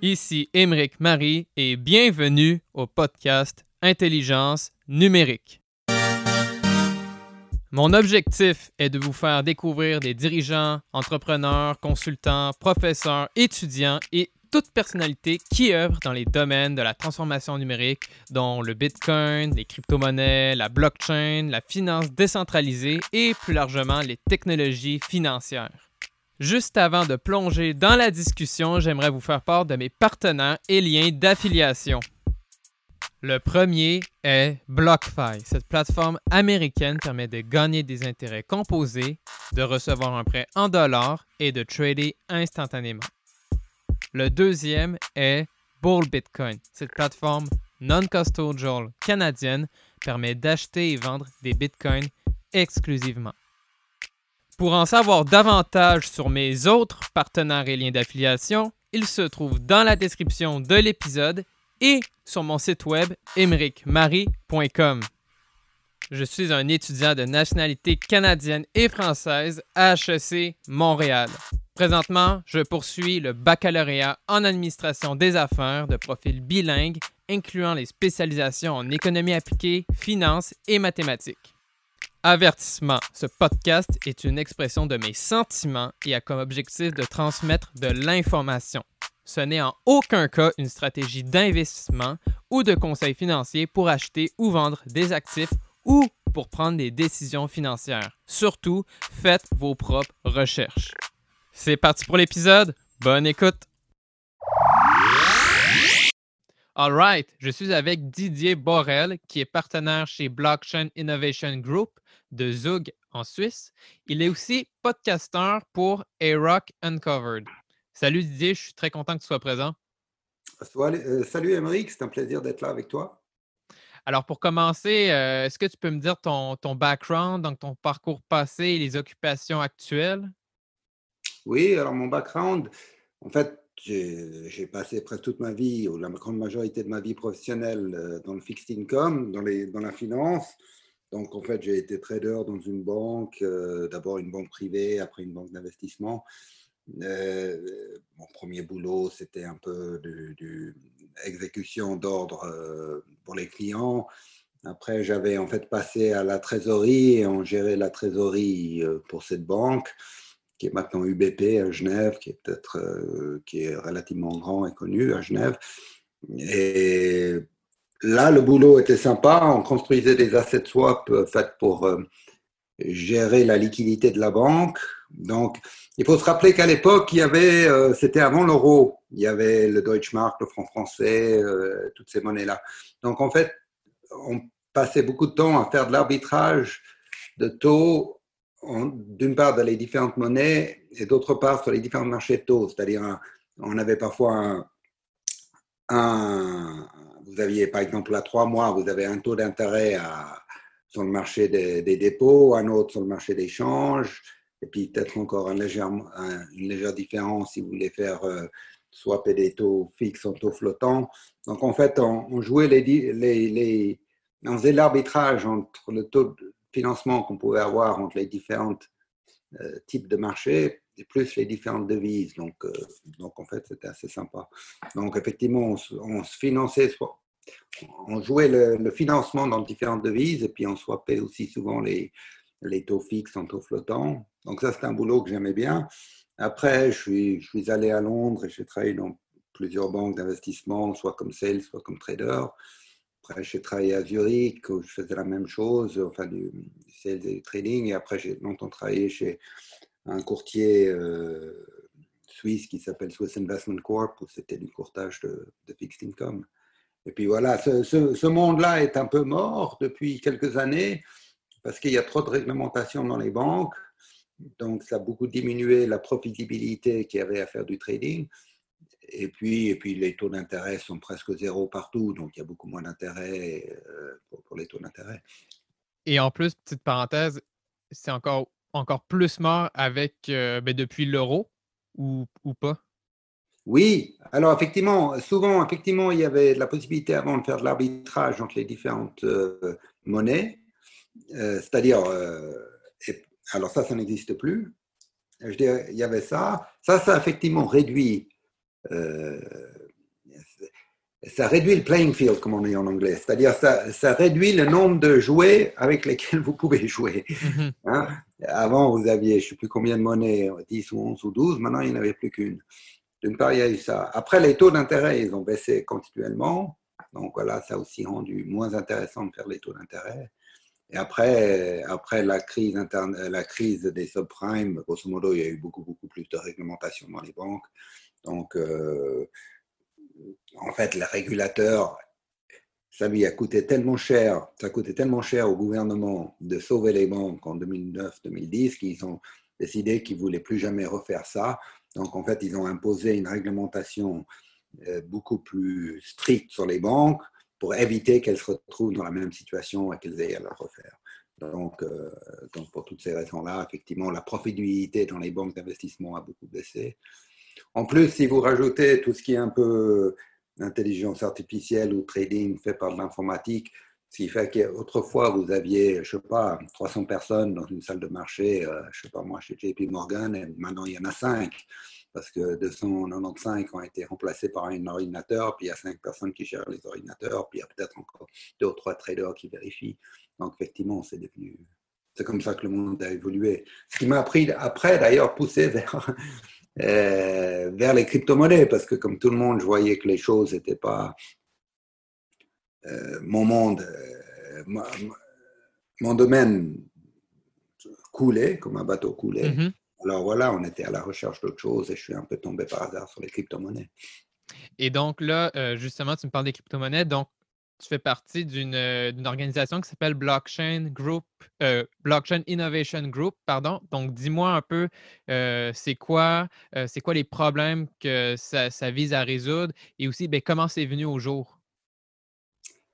Ici Émeric Marie et bienvenue au podcast Intelligence numérique. Mon objectif est de vous faire découvrir des dirigeants, entrepreneurs, consultants, professeurs, étudiants et toute personnalité qui œuvre dans les domaines de la transformation numérique, dont le Bitcoin, les crypto-monnaies, la blockchain, la finance décentralisée et plus largement les technologies financières. Juste avant de plonger dans la discussion, j'aimerais vous faire part de mes partenaires et liens d'affiliation. Le premier est BlockFi. Cette plateforme américaine permet de gagner des intérêts composés, de recevoir un prêt en dollars et de trader instantanément. Le deuxième est Bull Bitcoin. Cette plateforme non-custodial canadienne permet d'acheter et vendre des bitcoins exclusivement. Pour en savoir davantage sur mes autres partenaires et liens d'affiliation, ils se trouvent dans la description de l'épisode et sur mon site web emericmarie.com. Je suis un étudiant de nationalité canadienne et française à HEC Montréal. Présentement, je poursuis le baccalauréat en administration des affaires de profil bilingue, incluant les spécialisations en économie appliquée, finance et mathématiques. Avertissement, ce podcast est une expression de mes sentiments et a comme objectif de transmettre de l'information. Ce n'est en aucun cas une stratégie d'investissement ou de conseil financier pour acheter ou vendre des actifs ou pour prendre des décisions financières. Surtout, faites vos propres recherches. C'est parti pour l'épisode. Bonne écoute. All right, je suis avec Didier Borel, qui est partenaire chez Blockchain Innovation Group de Zug en Suisse. Il est aussi podcasteur pour A-Rock Uncovered. Salut Didier, je suis très content que tu sois présent. Euh, salut Émeric, c'est un plaisir d'être là avec toi. Alors pour commencer, euh, est-ce que tu peux me dire ton, ton background, donc ton parcours passé et les occupations actuelles? Oui, alors mon background, en fait, j'ai passé presque toute ma vie, ou la grande majorité de ma vie professionnelle, euh, dans le fixed income, dans, les, dans la finance. Donc, en fait, j'ai été trader dans une banque, euh, d'abord une banque privée, après une banque d'investissement. Euh, mon premier boulot, c'était un peu de, exécution d'ordre euh, pour les clients. Après, j'avais en fait passé à la trésorerie et on gérait la trésorerie pour cette banque qui est maintenant UBP à Genève, qui est peut-être qui est relativement grand et connu à Genève. Et Là, le boulot était sympa. On construisait des asset swaps euh, faits pour euh, gérer la liquidité de la banque. Donc, il faut se rappeler qu'à l'époque, il y avait, euh, c'était avant l'euro, il y avait le Deutschmark, le franc français, toutes ces monnaies-là. Donc, en fait, on passait beaucoup de temps à faire de l'arbitrage de taux, d'une part dans les différentes monnaies et d'autre part sur les différents marchés de taux. C'est-à-dire, on avait parfois un vous aviez par exemple à trois mois, vous avez un taux d'intérêt sur le marché des, dépôts, un autre sur le marché des changes, et puis peut-être encore une légère différence si vous voulez faire euh, swapper des taux fixes en taux flottants. Donc en fait, on, jouait faisait l'arbitrage entre le taux de financement qu'on pouvait avoir entre les différents euh, types de marchés plus les différentes devises. Donc, euh, donc en fait, c'était assez sympa. Donc, effectivement, on, se finançait, on jouait le, financement dans différentes devises et puis on swappait aussi souvent les, les taux fixes en taux flottants. Donc, ça, c'est un boulot que j'aimais bien. Après, je suis, je suis allé à Londres et j'ai travaillé dans plusieurs banques d'investissement, soit comme sales, soit comme trader. Après, j'ai travaillé à Zurich où je faisais la même chose, enfin du sales et du trading. Et après, j'ai longtemps travaillé chez un courtier euh, suisse qui s'appelle Swiss Investment Corp, où c'était du courtage de, fixed income. Et puis voilà, ce, monde-là est un peu mort depuis quelques années parce qu'il y a trop de réglementation dans les banques. Donc, ça a beaucoup diminué la profitabilité qu'il y avait à faire du trading. Et puis, et puis les taux d'intérêt sont presque zéro partout, donc il y a beaucoup moins d'intérêt euh, pour, les taux d'intérêt. Et en plus, petite parenthèse, c'est encore encore plus mort avec euh, ben, depuis l'euro ou, ou, pas? Oui, alors effectivement, souvent, effectivement, il y avait la possibilité avant de faire de l'arbitrage entre les différentes euh, monnaies, euh, c'est-à-dire, alors ça, ça n'existe plus. Je dirais, il y avait ça. Ça, ça a effectivement réduit ça réduit le playing field, comme on dit en anglais. C'est-à-dire, ça, ça réduit le nombre de jouets avec lesquels vous pouvez jouer. Hein? Avant, vous aviez, je ne sais plus combien de monnaies, 10 ou 11 ou 12, maintenant, il n'y en avait plus qu'une. D'une part, il y a eu ça. Après, les taux d'intérêt, ils ont baissé continuellement. Donc voilà, ça a aussi rendu moins intéressant de faire les taux d'intérêt. Et après, après la, crise interne, la crise des subprimes, grosso modo, il y a eu beaucoup, beaucoup plus de réglementation dans les banques. Donc, euh, en fait, les régulateurs, ça lui a coûté tellement cher, ça a tellement cher au gouvernement de sauver les banques en 2009-2010 qu'ils ont décidé qu'ils voulaient plus jamais refaire ça. Donc, en fait, ils ont imposé une réglementation euh, beaucoup plus stricte sur les banques pour éviter qu'elles se retrouvent dans la même situation et qu'elles aient à la refaire. Euh, donc, pour toutes ces raisons-là, effectivement, la profitabilité dans les banques d'investissement a beaucoup baissé. En plus, si vous rajoutez tout ce qui est un peu intelligence artificielle ou trading fait par l'informatique, ce qui fait qu'autrefois, vous aviez, je sais pas, 300 personnes dans une salle de marché, euh, je sais pas moi, chez JP Morgan, et maintenant il y en a 5, parce que 295 ont été remplacés par un ordinateur, puis il y a 5 personnes qui gèrent les ordinateurs, puis il y a peut-être encore 2 ou 3 traders qui vérifient. Donc effectivement, c'est devenu... C'est comme ça que le monde a évolué. Ce qui m'a appris après, d'ailleurs, poussé vers, euh, vers les crypto-monnaies, parce que comme tout le monde, je voyais que les choses n'étaient pas euh, mon monde, euh, mon domaine coulait, comme un bateau coulait. Mhm. Alors voilà, on était à la recherche d'autre chose et je suis un peu tombé par hasard sur les crypto-monnaies. Et donc là, justement, tu me parles des crypto-monnaies. Donc, tu fais partie d'une organisation qui s'appelle Blockchain Group, Blockchain Innovation Group, pardon. Donc, dis-moi un peu, c'est quoi, c'est quoi les problèmes que ça, vise à résoudre et aussi, ben, comment c'est venu au jour?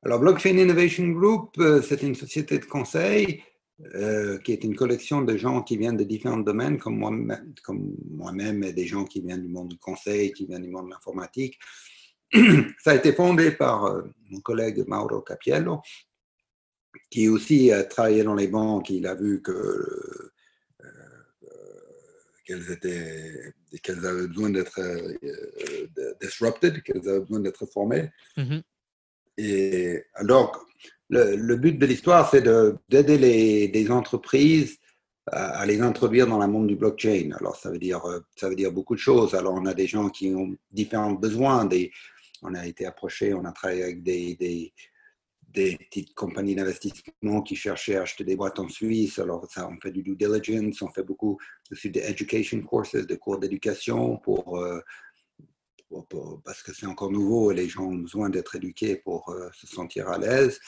Alors, Blockchain Innovation Group, c'est une société de conseil qui est une collection de gens qui viennent de différents domaines, comme moi-même, comme et des gens qui viennent du monde du conseil, qui viennent du monde de l'informatique. Ça a été fondé par euh, mon collègue Mauro Capiello, qui aussi a travaillé dans les banques. Il a vu que qu'elles étaient qu'elles avaient besoin d'être disrupted, qu'elles avaient besoin d'être formées. Mm-hmm. Et alors, le, but de l'histoire, c'est d'aider les, entreprises à, les introduire dans le monde du blockchain. Alors, ça veut, dire, ça veut dire beaucoup de choses. Alors, on a des gens qui ont différents besoins. Des, on a été approché, on a travaillé avec des, petites compagnies d'investissement qui cherchaient à acheter des boîtes en Suisse. Alors, ça, on fait du due diligence, on fait beaucoup aussi des education courses, des cours d'éducation pour euh, parce que c'est encore nouveau et les gens ont besoin d'être éduqués pour euh, se sentir à l'aise.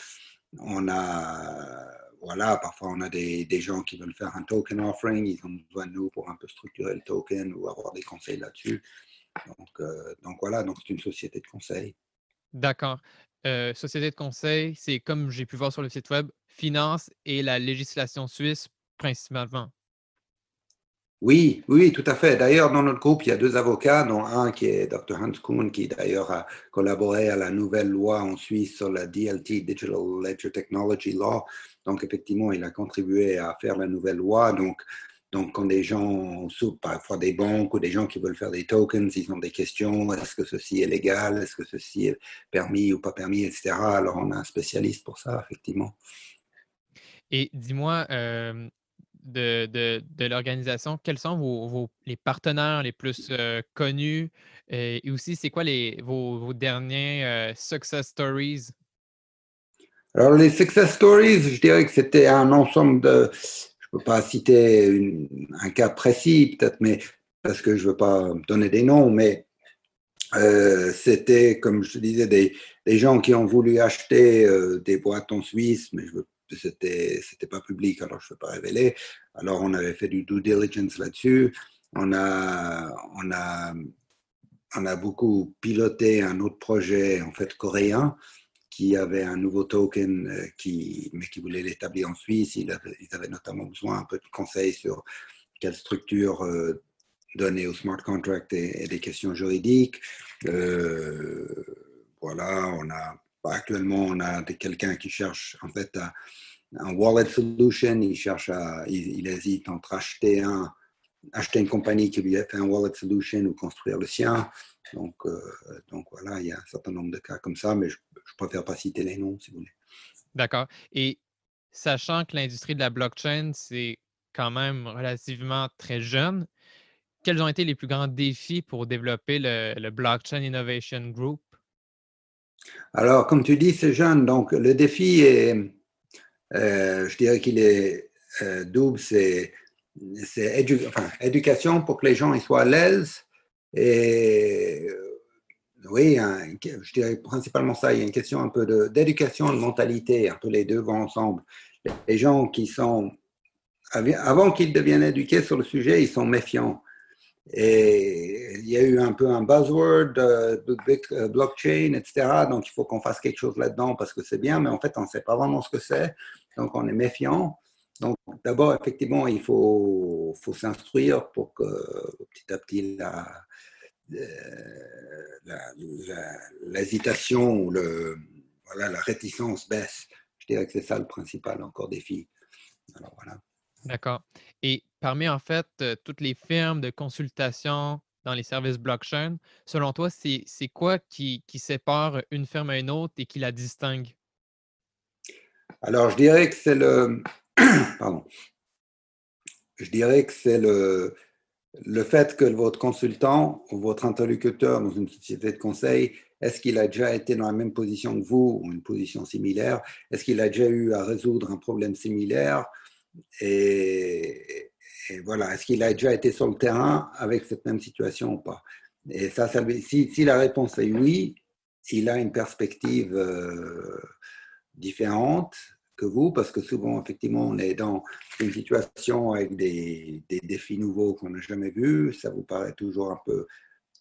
On a, voilà, parfois on a des, des, gens qui veulent faire un token offering, ils ont besoin de nous pour un peu structurer le token ou avoir des conseils là-dessus. Donc, euh, donc voilà, donc c'est une société de conseil. D'accord. Euh, société de conseil, c'est comme j'ai pu voir sur le site web, finance et la législation suisse principalement. Oui, oui, tout à fait. D'ailleurs, dans notre groupe, il y a deux avocats, dont un qui est Dr. Hans Kuhn, qui d'ailleurs a collaboré à la nouvelle loi en Suisse sur la DLT, Digital Ledger Technology Law. Donc, effectivement, il a contribué à faire la nouvelle loi. Donc, donc quand des gens, parfois des banques ou des gens qui veulent faire des tokens, ils ont des questions, est-ce que ceci est légal, est-ce que ceci est permis ou pas permis, etc. Alors, on a un spécialiste pour ça, effectivement. Et dis-moi, euh, de, de, l'organisation, quels sont vos, les partenaires les plus euh, connus? Et, aussi c'est quoi les, vos, vos derniers euh, success stories? Alors les success stories, je dirais que c'était un ensemble de, ne peux pas citer un cas précis peut-être, mais parce que je ne veux pas donner des noms, mais euh, c'était, comme je te disais, des, gens qui ont voulu acheter des boîtes en Suisse, mais veux c'était c'était pas public, alors je ne peux pas révéler. Alors on avait fait du due diligence là-dessus. On a on a on a beaucoup piloté un autre projet en fait coréen qui avait un nouveau token euh, qui mais qui voulait l'établir en Suisse. Ils avaient, notamment besoin un peu de conseils sur quelle structure euh, donner au smart contract et, des questions juridiques. Euh, voilà, on a actuellement, on a quelqu'un qui cherche en fait un wallet solution. Il cherche il, hésite entre acheter un acheter une compagnie qui lui a fait un wallet solution ou construire le sien. Donc, donc voilà, il y a un certain nombre de cas comme ça, mais je ne préfère pas citer les noms si vous voulez. D'accord. Et sachant que l'industrie de la blockchain, c'est quand même relativement très jeune, quels ont été les plus grands défis pour développer le, Blockchain Innovation Group? Alors, comme tu dis, c'est jeune. Donc, le défi est, euh, je dirais qu'il est euh, double. C'est éducation pour que les gens soient à l'aise. Et euh, oui, je dirais principalement ça. Il y a une question un peu d'éducation, de, mentalité, un peu les deux vont ensemble. Les gens qui sont, avant qu'ils deviennent éduqués sur le sujet, ils sont méfiants. Et il y a eu un peu un buzzword de, euh, blockchain, etc. Donc, il faut qu'on fasse quelque chose là-dedans parce que c'est bien, mais en fait, on ne sait pas vraiment ce que c'est. Donc, on est méfiant. Donc, d'abord, effectivement, il faut, faut s'instruire pour que petit à petit, l'hésitation ou le, voilà, la réticence baisse. Je dirais que c'est ça le principal encore défi. Alors, voilà. D'accord. Et parmi, en fait, toutes les firmes de consultation dans les services blockchain, selon toi, c'est quoi qui, sépare une firme à une autre et qui la distingue? Alors, je dirais que c'est le. Pardon. Je dirais que c'est le, le fait que votre consultant ou votre interlocuteur dans une société de conseil, est-ce qu'il a déjà été dans la même position que vous ou une position similaire? Est-ce qu'il a déjà eu à résoudre un problème similaire? Et, voilà, est-ce qu'il a déjà été sur le terrain avec cette même situation ou pas? Et ça, si, la réponse est oui, il a une perspective euh, différente que vous, parce que souvent, effectivement, on est dans une situation avec des, des défis nouveaux qu'on n'a jamais vus. Ça vous paraît toujours un peu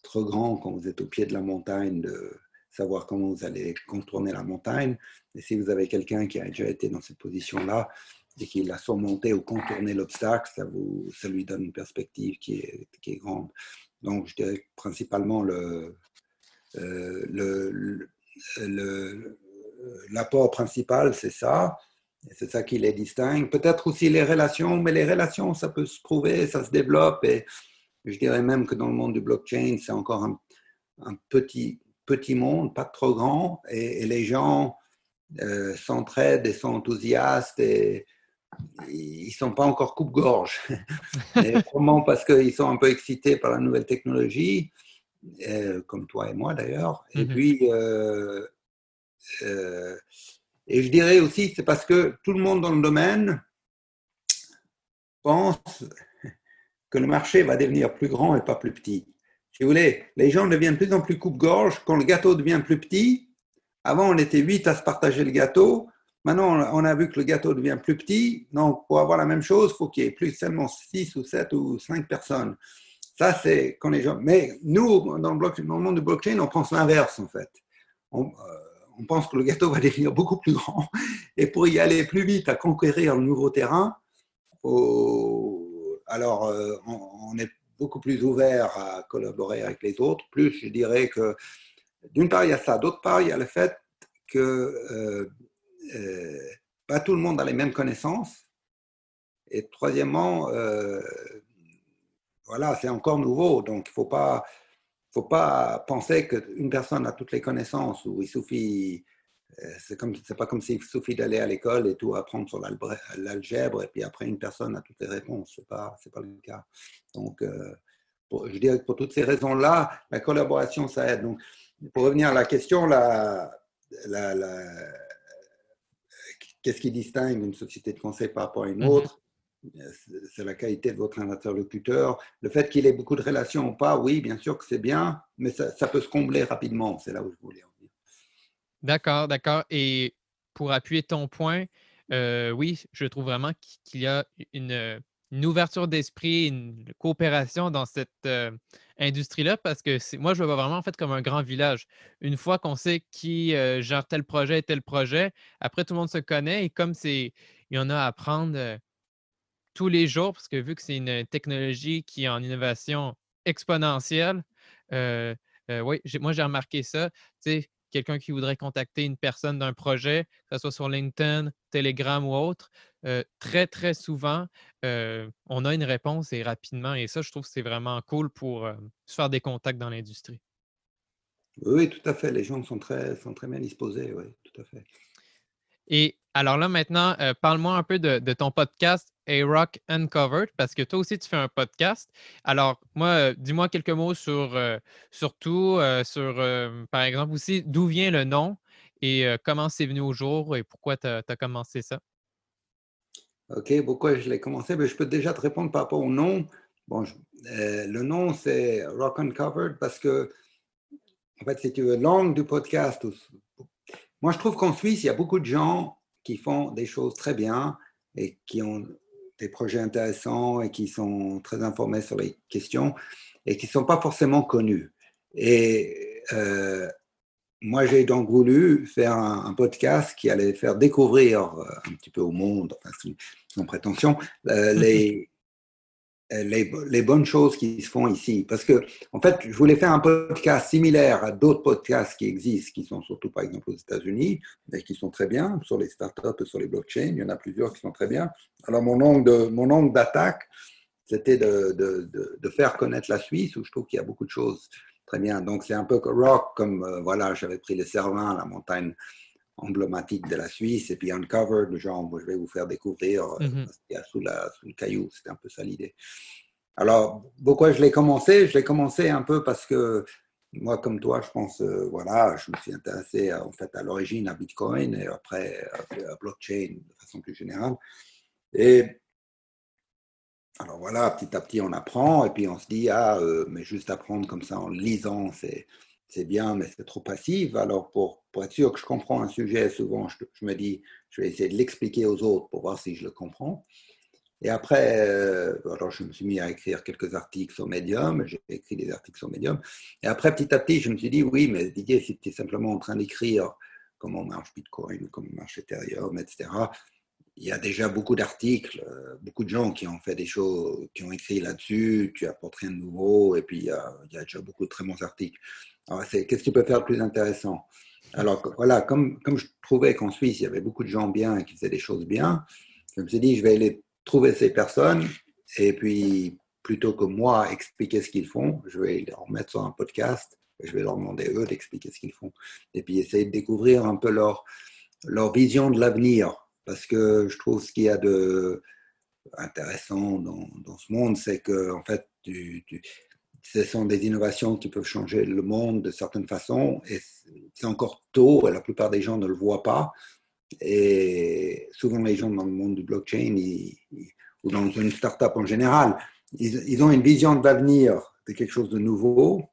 trop grand quand vous êtes au pied de la montagne de savoir comment vous allez contourner la montagne. Et si vous avez quelqu'un qui a déjà été dans cette position-là, et qu'il a surmonté ou contourné l'obstacle, ça, vous, ça lui donne une perspective qui est, qui est grande. Donc, je dirais principalement le, euh, le, le, l'apport principal, c'est ça. C'est ça qui les distingue. Peut-être aussi les relations, mais les relations, ça peut se prouver, ça se développe. Et je dirais même que dans le monde du blockchain, c'est encore un, un petit, petit monde, pas trop grand. Et, les gens euh, s'entraident et sont enthousiastes et, ils sont pas encore coupe-gorge. Comment Parce qu'ils sont un peu excités par la nouvelle technologie, euh, comme toi et moi d'ailleurs. Et mm-hmm. puis, euh, euh, et je dirais aussi, c'est parce que tout le monde dans le domaine pense que le marché va devenir plus grand et pas plus petit. Si vous voulez, les gens deviennent de plus en plus coupe-gorge quand le gâteau devient plus petit. Avant, on était huit à se partager le gâteau. Maintenant, on a vu que le gâteau devient plus petit. Donc, pour avoir la même chose, il faut qu'il y ait plus seulement 6 ou 7 ou 5 personnes. Ça, c'est quand les gens. Mais nous, dans le, monde du blockchain, on pense l'inverse, en fait. Euh, on, pense que le gâteau va devenir beaucoup plus grand. Et pour y aller plus vite à conquérir le nouveau terrain, alors euh, on, est beaucoup plus ouvert à collaborer avec les autres. Plus, je dirais que, d'une part, il y a ça. D'autre part, il y a le fait que. Euh, euh, pas tout le monde a les mêmes connaissances. Et troisièmement, voilà, c'est encore nouveau, donc il ne faut pas, faut pas penser qu'une personne a toutes les connaissances ou il suffit, euh, c'est comme, c'est pas comme s'il suffit d'aller à l'école et tout apprendre sur l'algèbre et puis après une personne a toutes les réponses. C'est pas, c'est pas le cas. Donc, je dirais que pour toutes ces raisons-là, la collaboration, ça aide. Donc, pour revenir à la question, la, la, la Qu'est-ce qui distingue une société de conseil par rapport à une mhm. autre? C'est la qualité de votre interlocuteur. Le fait qu'il ait beaucoup de relations ou pas, oui, bien sûr que c'est bien, mais ça, peut se combler rapidement. C'est là où je voulais en venir. D'accord, d'accord. Et pour appuyer ton point, euh, oui, je trouve vraiment qu'il y a une, ouverture d'esprit, une coopération dans cette euh, industrie-là parce que moi, je le vois vraiment en fait comme un grand village. Une fois qu'on sait qui euh, gère tel projet et tel projet, après tout le monde se connaît et comme c'est, il y en a à apprendre tous les jours parce que vu que c'est une technologie qui est en innovation exponentielle, oui, moi j'ai remarqué ça. quelqu'un qui voudrait contacter une personne d'un projet, que ce soit sur LinkedIn, Telegram ou autre, très, très souvent, on a une réponse et rapidement. Et ça, je trouve que c'est vraiment cool pour se faire des contacts dans l'industrie. Oui, tout à fait. Les gens sont très, sont très bien disposés, oui, tout à fait. Et alors là, maintenant, parle-moi un peu de, ton podcast A-Rock Uncovered, parce que toi aussi, tu fais un podcast. Alors, moi, dis-moi quelques mots sur, surtout, sur, par exemple, aussi, d'où vient le nom et comment c'est venu au jour et pourquoi tu as, commencé ça? OK, pourquoi je l'ai commencé? Mais ben, je peux déjà te répondre par rapport au nom. Bon, le nom, c'est Rock Uncovered parce que en fait, si tu veux, du podcast. Moi, je trouve qu'en Suisse, il y a beaucoup de gens qui font des choses très bien et qui ont des projets intéressants et qui sont très informés sur les questions et qui ne sont pas forcément connus. Et euh, moi, j'ai donc voulu faire un, podcast qui allait faire découvrir euh, un petit peu au monde, enfin, sans prétention, euh, les, euh, les, bonnes choses qui se font ici. Parce que, en fait, je voulais faire un podcast similaire à d'autres podcasts qui existent, qui sont surtout, par exemple, aux États-Unis, et qui sont très bien, sur les startups sur les blockchains. Il y en a plusieurs qui sont très bien. Alors, mon angle, mon angle d'attaque, c'était de, de, de, faire connaître la Suisse, où je trouve qu'il y a beaucoup de choses très bien. Donc, c'est un peu rock, comme, euh, voilà, j'avais pris les Cervins, la montagne emblématique de la Suisse, et puis Uncovered, le genre, je vais vous faire découvrir euh, mm-hmm. ce qu'il y a sous, la, sous le caillou. C'était un peu ça l'idée. Alors, pourquoi je l'ai commencé? Je l'ai commencé un peu parce que moi, comme toi, je pense, euh, voilà, je me suis intéressé en fait à l'origine à Bitcoin et après à blockchain de façon plus générale. Et alors voilà, petit à petit, on apprend et puis on se dit, ah, euh, mais juste apprendre comme ça en lisant, c'est c'est bien, mais c'est trop passif. Alors, pour, pour, être sûr que je comprends un sujet, souvent, je, me dis, je vais essayer de l'expliquer aux autres pour voir si je le comprends. Et après, euh, alors je me suis mis à écrire quelques articles sur Medium, j'ai écrit des articles sur Medium. Et après, petit à petit, je me suis dit, oui, mais Didier, si tu es simplement en train d'écrire comment marche Bitcoin, comment marche Ethereum, etc., il y a déjà beaucoup d'articles, euh, beaucoup de gens qui ont fait des choses, qui ont écrit là-dessus, tu apportes rien de nouveau, et puis il y, a, déjà beaucoup de très bons articles. Qu'est-ce que tu peux faire de plus intéressant? Alors voilà, comme, je trouvais qu'en Suisse, il y avait beaucoup de gens bien et qui faisaient des choses bien, je me suis dit, je vais aller trouver ces personnes et puis plutôt que moi expliquer ce qu'ils font, je vais les remettre sur un podcast et je vais leur demander eux d'expliquer ce qu'ils font. Et puis essayer de découvrir un peu leur, leur vision de l'avenir. Parce que je trouve ce qu'il y a de intéressant dans, ce monde, c'est que en fait, ce sont des innovations qui peuvent changer le monde de certaines façons et c'est encore tôt et la plupart des gens ne le voient pas. Et souvent, les gens dans le monde du blockchain ou dans une startup en général, ils, ont une vision de l'avenir de quelque chose de nouveau.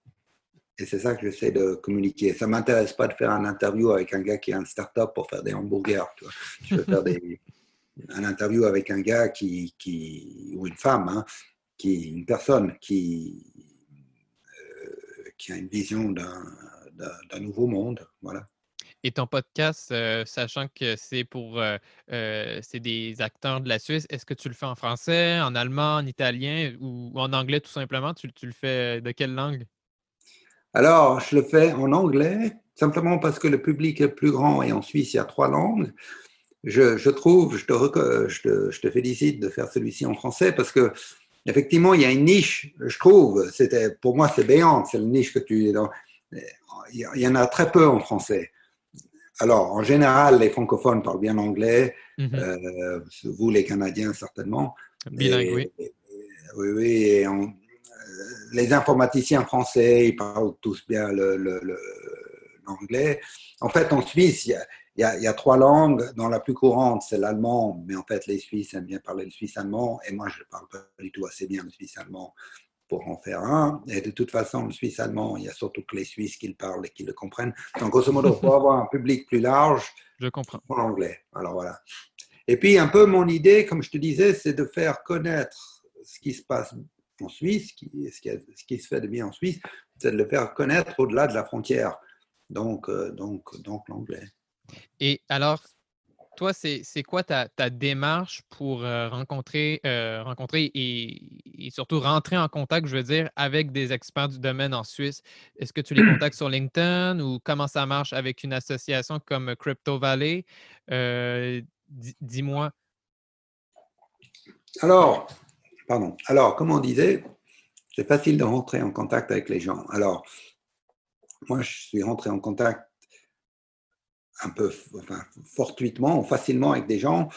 Et c'est ça que j'essaie de communiquer. Ça ne m'intéresse pas de faire un interview avec un gars qui a une startup pour faire des hamburgers. Je veux faire des, un interview avec un gars qui, qui ou une femme, hein, qui, une personne qui, qui a une vision d'un nouveau monde. Voilà. Et ton podcast, euh, sachant que c'est pour euh, euh, c'est des acteurs de la Suisse, est-ce que tu le fais en français, en allemand, en italien ou, en anglais tout simplement? Tu, tu, le fais de quelle langue? Alors, je le fais en anglais, simplement parce que le public est plus grand et en Suisse, il y a trois langues. Je, je trouve, je te, je, te, je te, félicite de faire celui-ci en français parce que effectivement, il y a une niche, je trouve, c'était, pour moi, c'est béant, c'est la niche que tu dans. Il y en a très peu en français. Alors, en général, les francophones parlent bien anglais, mhm. euh, vous, les Canadiens, certainement. Bilingue, oui. oui, oui. Et les informaticiens français, ils parlent tous bien l'anglais. En fait, en Suisse, il y a, il y, a, trois langues. Dans la plus courante, c'est l'allemand, mais en fait, les Suisses aiment bien parler le suisse-allemand, et moi, je ne parle pas du tout assez bien le suisse-allemand pour en faire un. Et de toute façon, le suisse-allemand, il y a surtout que les Suisses qui le parlent et qui le comprennent. Donc, grosso modo, pour avoir un public plus large, je comprends. En anglais. Alors voilà. Et puis, un peu mon idée, comme je te disais, c'est de faire connaître ce qui se passe en Suisse, ce, qui, ce qui se fait de bien en Suisse, c'est de le faire connaître au-delà de la frontière. Donc, euh, donc, donc l'anglais. Et alors, toi, c'est quoi ta, démarche pour euh, rencontrer, euh, rencontrer et, surtout rentrer en contact, je veux dire, avec des experts du domaine en Suisse? Est-ce que tu les contactes sur LinkedIn ou comment ça marche avec une association comme Crypto Valley? Euh, dis-moi. Alors, Alors, comme on disait, c'est facile de rentrer en contact avec les gens. Alors, moi, je suis rentré en contact un peu fortuitement ou facilement avec des gens.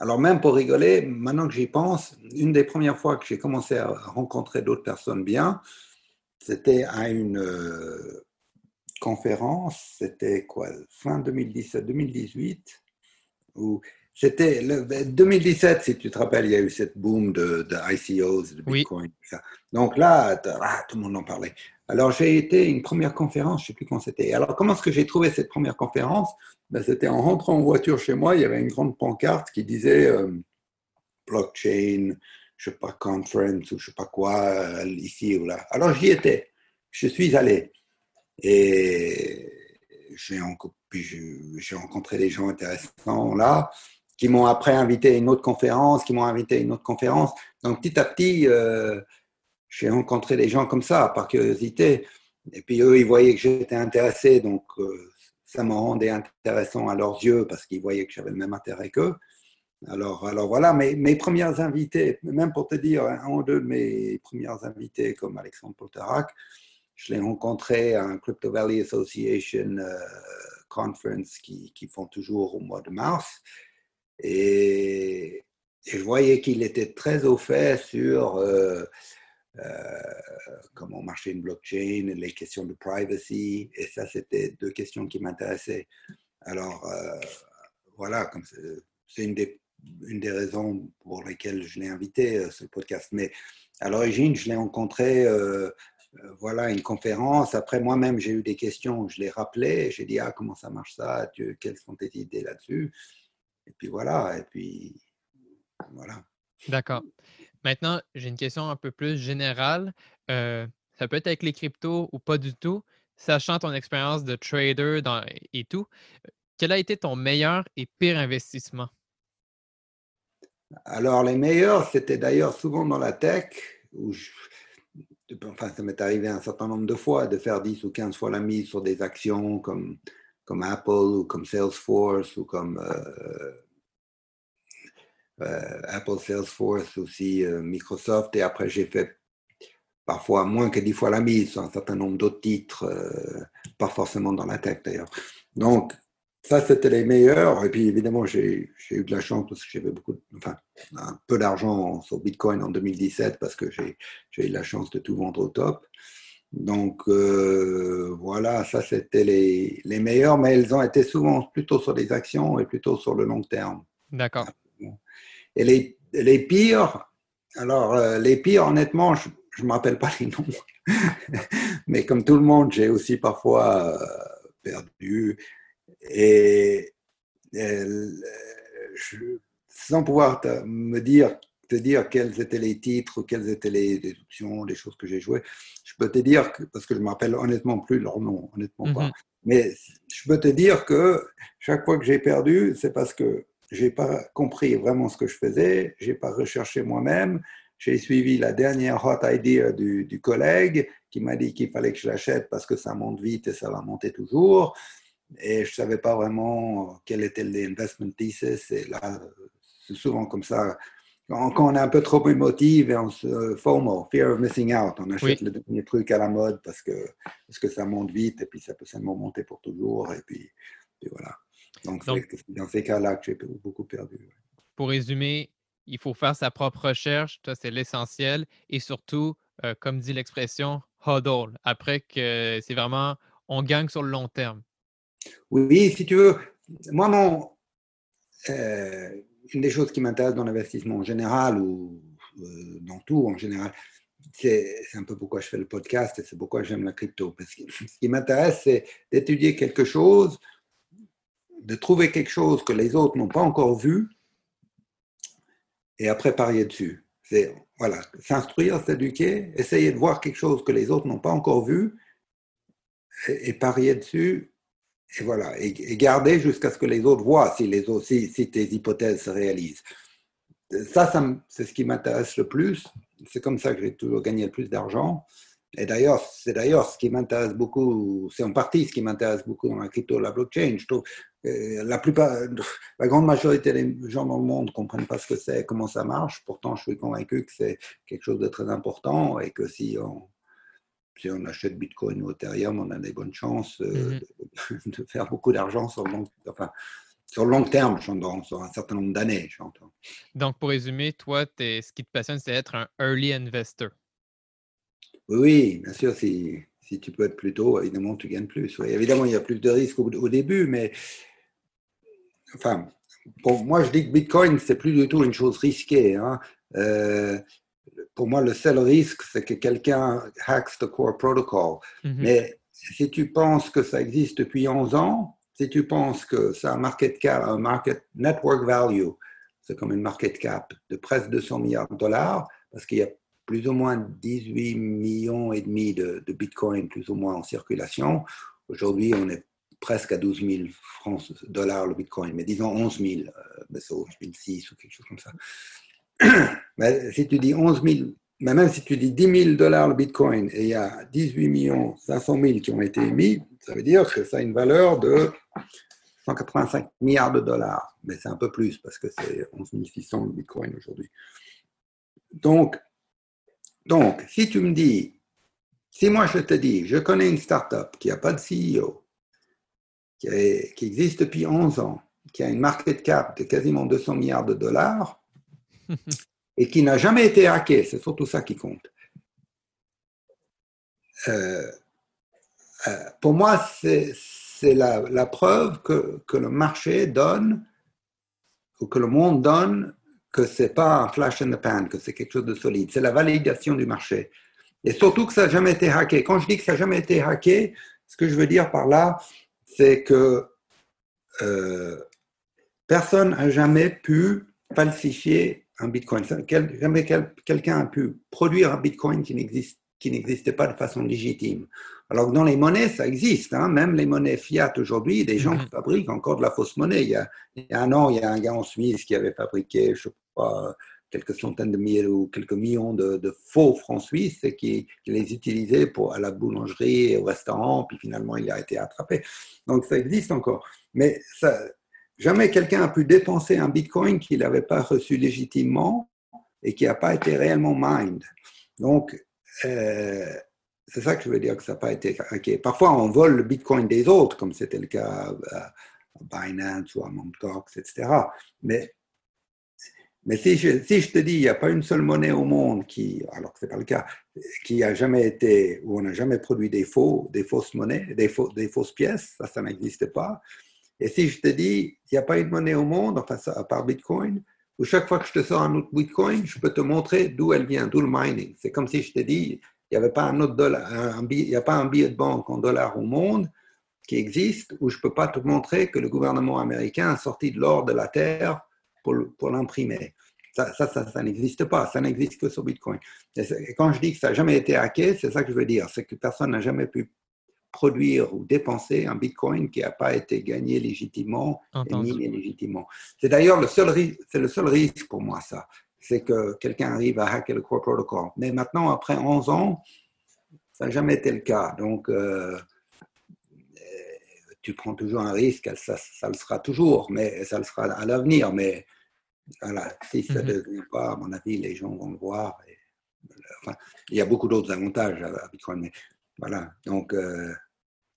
Alors même pour rigoler, maintenant que j'y pense, une des premières fois que j'ai commencé à rencontrer d'autres personnes bien, c'était à une euh, conférence, c'était quoi, fin 2017-2018, où c'était 2017, si tu te rappelles, il y a eu cette boom de, ICOs, de Bitcoin. Donc là, ah, tout le monde en parlait. Alors, j'ai été à une première conférence, je ne sais plus quand c'était. Alors, comment est-ce que j'ai trouvé cette première conférence? Ben, C'était en rentrant en voiture chez moi, il y avait une grande pancarte qui disait euh, blockchain, je ne sais pas, conference ou je ne sais pas quoi, euh, ici ou là. Alors, j'y étais. Je suis allé. Et j'ai rencontré des gens intéressants là, qui m'ont après invité à une autre conférence, qui m'ont invité à une autre conférence. Donc, petit à petit, euh, j'ai rencontré des gens comme ça, par curiosité. Et puis eux, ils voyaient que j'étais intéressé, donc euh, ça me rendait intéressant à leurs yeux parce qu'ils voyaient que j'avais le même intérêt qu'eux. Alors, alors voilà, mes, mes premières invités, même pour te dire, un ou deux de mes premières invités, comme Alexandre Polterac, je l'ai rencontré à un Crypto Valley Association euh, Conference qui, qui, font toujours au mois de mars. Et, je voyais qu'il était très au fait sur euh, euh, comment marcher une blockchain, les questions de privacy. Et ça, c'était deux questions qui m'intéressaient. Alors, euh, voilà, c'est une des, une des raisons pour lesquelles je l'ai invité, ce podcast. Mais à l'origine, je l'ai rencontré, voilà, une conférence. Après, moi-même, j'ai eu des questions. Je l'ai rappelé. J'ai dit, ah, comment ça marche ça? Quelles sont tes idées là-dessus? Et puis voilà. Et puis, voilà. D'accord. Maintenant, j'ai une question un peu plus générale. Euh, ça peut être avec les cryptos ou pas du tout. Sachant ton expérience de trader et tout, quel a été ton meilleur et pire investissement? Alors, les meilleurs, c'était d'ailleurs souvent dans la tech, où enfin, ça m'est arrivé un certain nombre de fois de faire 10 ou 15 fois la mise sur des actions comme, comme Apple ou comme Salesforce ou comme euh, euh, Apple Salesforce, aussi euh, Microsoft, et après j'ai fait parfois moins que dix fois la mise sur un certain nombre d'autres titres, pas forcément dans la tech d'ailleurs. Donc, ça, c'était les meilleurs. Et puis, évidemment, j'ai eu de la chance parce que j'avais beaucoup, enfin, un peu d'argent sur Bitcoin en 2017 parce que j'ai eu la chance de tout vendre au top. Donc, voilà, ça, c'était les, les meilleurs, mais elles ont été souvent plutôt sur les actions et plutôt sur le long terme. D'accord. Et les, les pires, alors euh, les pires, honnêtement, je ne me rappelle pas les noms, mais comme tout le monde, j'ai aussi parfois euh, perdu. Et, sans pouvoir me dire, te dire quels étaient les titres, quelles étaient les, options, les choses que j'ai jouées, je peux te dire, que, parce que je ne me rappelle honnêtement plus leur nom, honnêtement pas, mhm. mais je peux te dire que chaque fois que j'ai perdu, c'est parce que j'ai pas compris vraiment ce que je faisais, j'ai pas recherché moi-même, j'ai suivi la dernière hot idea du, du collègue qui m'a dit qu'il fallait que je l'achète parce que ça monte vite et ça va monter toujours. Et je savais pas vraiment quel était l'investment thesis. Et là, c'est souvent comme ça. Quand, on est un peu trop émotif et on se FOMO, fear of missing out, on achète le dernier truc à la mode parce que, parce que ça monte vite et puis ça peut seulement monter pour toujours. Et puis, puis voilà. Donc, c'est dans ces cas-là que j'ai beaucoup perdu. Pour résumer, il faut faire sa propre recherche, ça c'est l'essentiel, et surtout, euh, comme dit l'expression, huddle, après que c'est vraiment, on gagne sur le long terme. Oui, si tu veux, moi, mon, euh, une des choses qui m'intéresse dans l'investissement en général, ou euh, dans tout en général, c'est un peu pourquoi je fais le podcast et c'est pourquoi j'aime la crypto. Parce que ce qui m'intéresse, c'est d'étudier quelque chose de trouver quelque chose que les autres n'ont pas encore vu et après parier dessus. C'est voilà, s'instruire, s'éduquer, essayer de voir quelque chose que les autres n'ont pas encore vu et, parier dessus et voilà, et, garder jusqu'à ce que les autres voient si, les autres, si, tes hypothèses se réalisent. Ça, c'est ce qui m'intéresse le plus. C'est comme ça que j'ai toujours gagné le plus d'argent. Et d'ailleurs, c'est d'ailleurs ce qui m'intéresse beaucoup, c'est en partie ce qui m'intéresse beaucoup dans la crypto, la blockchain. Je trouve que la plupart, la grande majorité des gens dans le monde ne comprennent pas ce que c'est, comment ça marche. Pourtant, je suis convaincu que c'est quelque chose de très important et que si on, si on achète Bitcoin ou Ethereum, on a des bonnes chances euh, mm-hmm. de, faire beaucoup d'argent sur le long, enfin, sur long terme, sur un certain nombre d'années, j'entends. Donc, pour résumer, toi, ce qui te passionne, c'est être un early investor. Oui, bien sûr, si, si, tu peux être plus tôt, évidemment, tu gagnes plus. évidemment, il y a plus de risques au, début, mais enfin, pour moi, je dis que Bitcoin, c'est plus du tout une chose risquée. Hein. Euh, pour moi, le seul risque, c'est que quelqu'un hacks the core protocol. Mm-hmm. Mais si tu penses que ça existe depuis 11 ans, si tu penses que c'est un market cap, un market network value, c'est comme une market cap de presque 200 milliards de dollars, parce qu'il y a plus ou moins 18 millions et demi de, de Bitcoin plus ou moins en circulation. Aujourd'hui, on est presque à 12 000 francs dollars le Bitcoin, mais disons 11 000, euh, mais c'est 2006 ou quelque chose comme ça. mais si tu dis 11 000, mais même si tu dis 10 000 dollars le Bitcoin et il y a 18 millions 500 000 qui ont été émis, ça veut dire que ça a une valeur de 185 milliards de dollars. Mais c'est un peu plus parce que c'est 11 600 le Bitcoin aujourd'hui. Donc, donc, si tu me dis, si moi je te dis, je connais une startup qui n'a pas de CEO, qui, existe depuis 11 ans, qui a une market cap de quasiment 200 milliards de dollars et qui n'a jamais été hacké, c'est surtout ça qui compte. Euh, euh, pour moi, c'est la, preuve que, que, le marché donne, ou que le monde donne, que ce n'est pas un flash in the pan, que c'est quelque chose de solide. C'est la validation du marché. Et surtout que ça n'a jamais été hacké. Quand je dis que ça n'a jamais été hacké, ce que je veux dire par là, c'est que euh, personne n'a jamais pu falsifier un Bitcoin. Jamais quelqu'un a pu produire un Bitcoin qui n'existait pas de façon légitime. Alors que dans les monnaies, ça existe. Hein. Même les monnaies fiat aujourd'hui, des gens fabriquent encore de la fausse monnaie. Il y, a, un an, il y a un gars en Suisse qui avait fabriqué, je ne sais pas, quelques centaines de milliers ou quelques millions de, faux francs suisses et qui, les utilisait pour, à la boulangerie et au restaurant, puis finalement il a été attrapé. Donc ça existe encore. Mais ça, jamais quelqu'un a pu dépenser un bitcoin qu'il n'avait pas reçu légitimement et qui n'a pas été réellement mined. Donc, euh, c'est ça que je veux dire que ça n'a pas été. Parfois, on vole le Bitcoin des autres, comme c'était le cas à Binance ou à Mt. Etc. Mais, si, je, te dis, il n'y a pas une seule monnaie au monde qui, alors que ce n'est pas le cas, qui a jamais été, où on n'a jamais produit des faux, des fausses monnaies, des, des fausses pièces, ça, ça n'existe pas. Et si je te dis, il n'y a pas une monnaie au monde, enfin, à part Bitcoin, où chaque fois que je te sors un autre Bitcoin, je peux te montrer d'où elle vient, d'où le mining. C'est comme si je te dis, il n'y avait pas un autre dollar, il n'y a pas un billet de banque en dollars au monde qui existe où je ne peux pas te montrer que le gouvernement américain a sorti de l'or de la terre pour, pour l'imprimer. Ça, ça, ça, n'existe pas, ça n'existe que sur Bitcoin. Et quand je dis que ça n'a jamais été hacké, c'est ça que je veux dire, c'est que personne n'a jamais pu produire ou dépenser un Bitcoin qui n'a pas été gagné légitimement et miné légitimement. C'est d'ailleurs le seul, c'est le seul risque pour moi, ça c'est que quelqu'un arrive à hacker le core protocol. Mais maintenant, après 11 ans, ça n'a jamais été le cas. Donc, euh, tu prends toujours un risque, ça, ça, le sera toujours, mais ça le sera à l'avenir. Mais voilà, si ça ne mhm. devient pas, à mon avis, les gens vont le voir. il y a beaucoup d'autres avantages à Bitcoin, mais voilà. Donc, euh,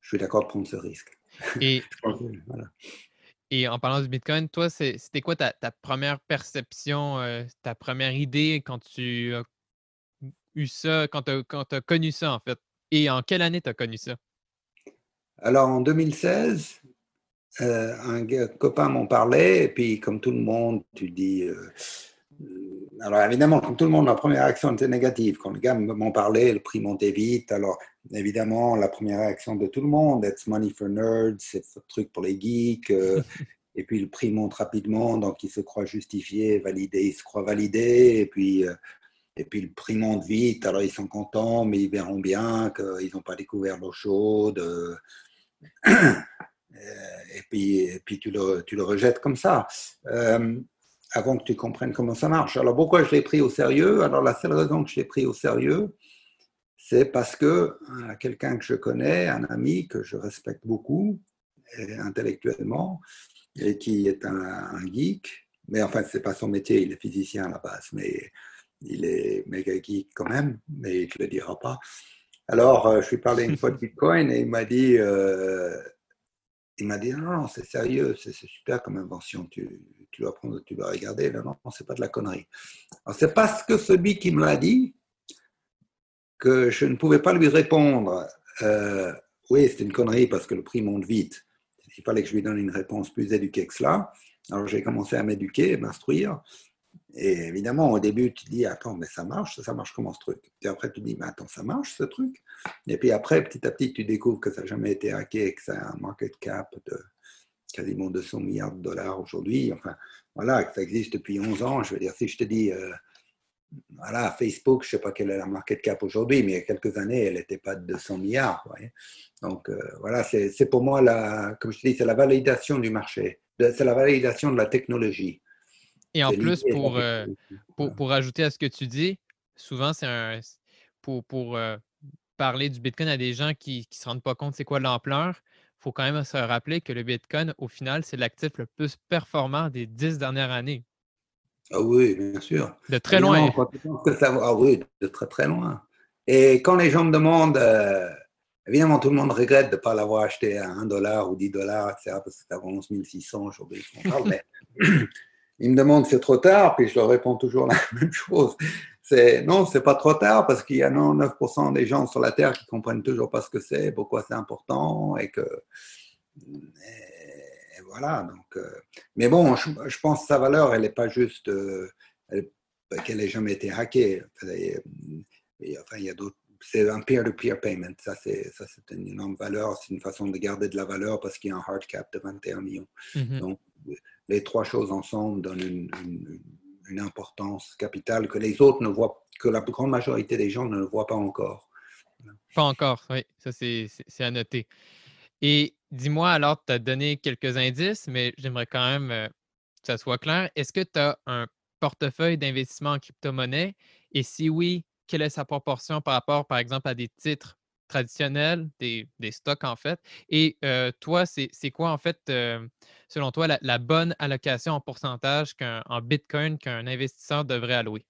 je suis d'accord de prendre ce risque. Et, voilà. Et en parlant du Bitcoin, toi, c'était quoi ta, première perception, euh, ta première idée quand tu as eu ça, quand tu as, connu ça, en fait? Et en quelle année tu as connu ça? Alors, en 2016, euh, un copain m'en parlait, et puis, comme tout le monde, tu dis. Euh, alors, évidemment, comme tout le monde, la première réaction était négative. Quand le gars m'en parlait, le prix montait vite. Alors, évidemment, la première réaction de tout le monde, it's money for nerds, c'est ce truc pour les geeks. Euh, et puis le prix monte rapidement, donc ils se croient justifiés, validés, ils se croient validés. Et puis, euh, et puis le prix monte vite, alors ils sont contents, mais ils verront bien qu'ils n'ont pas découvert l'eau chaude. et puis, puis tu, le, tu le rejettes comme ça, avant que tu comprennes comment ça marche. Alors pourquoi je l'ai pris au sérieux? Alors la seule raison que je l'ai pris au sérieux, c'est parce que quelqu'un que je connais, un ami que je respecte beaucoup intellectuellement, et qui est un, geek, mais enfin, c'est pas son métier, il est physicien à la base, mais il est méga geek quand même, mais il ne le dira pas. Alors, euh, je lui parlais une fois de Bitcoin et il m'a dit, euh, il m'a dit, non, non, c'est sérieux, c'est super comme invention, tu, tu dois regarder, non, non, c'est pas de la connerie. C'est parce que celui qui me l'a dit que je ne pouvais pas lui répondre, euh, oui, c'est une connerie parce que le prix monte vite il fallait que je lui donne une réponse plus éduquée que cela. Alors j'ai commencé à m'éduquer, m'instruire. Et évidemment, au début, tu dis, attends, mais ça marche, ça marche comment ce truc? Et après, tu dis, mais attends, ça marche ce truc? Et puis après, petit à petit, tu découvres que ça n'a jamais été hacké, que ça a un market cap de quasiment 200 milliards de dollars aujourd'hui. Enfin, voilà, ça existe depuis 11 ans. Je veux dire, si je te dis, euh, voilà, Facebook, je ne sais pas quelle est la market cap aujourd'hui, mais il y a quelques années, elle n'était pas de 200 milliards. Donc euh, voilà, c'est pour moi, la, comme je te dis, c'est la validation du marché, c'est la validation de la technologie. Et en plus, pour, euh, pour, pour, ajouter à ce que tu dis, souvent, c'est un. Pour, pour parler du Bitcoin à des gens qui ne se rendent pas compte c'est quoi l'ampleur, il faut quand même se rappeler que le Bitcoin, au final, c'est l'actif le plus performant des dix dernières années. Ah oui, bien sûr. De très loin. ah oui, de très très loin. Et quand les gens me demandent, euh, évidemment, tout le monde regrette de ne pas l'avoir acheté à 1 dollar ou 10 dollars, etc., parce que c'est à 11 600 aujourd'hui mais ils me demandent c'est trop tard, puis je leur réponds toujours la même chose. C'est non, c'est pas trop tard parce qu'il y a 99% des gens sur la Terre qui comprennent toujours pas ce que c'est, pourquoi c'est important, et que voilà. Donc, euh, mais bon, je, pense que sa valeur, elle n'est pas juste euh, qu'elle n'ait jamais été hackée. enfin, il y a d'autres. C'est un peer-to-peer payment. Ça, c'est, ça, c'est une énorme valeur. C'est une façon de garder de la valeur parce qu'il y a un hard cap de 21 millions. Mm-hmm. Donc, les trois choses ensemble donnent une, une, importance capitale que les autres ne voient, que la grande majorité des gens ne voient pas encore. Pas encore, oui. Ça, c'est, c'est à noter. Et dis-moi, alors, tu as donné quelques indices, mais j'aimerais quand même euh, que ça soit clair. Est-ce que tu as un portefeuille d'investissement en crypto-monnaie? Et si oui, quelle est sa proportion par rapport, par exemple, à des titres traditionnels, des, stocks en fait? Et euh, toi, c'est quoi en fait, euh, selon toi, la, bonne allocation en pourcentage en Bitcoin qu'un investisseur devrait allouer?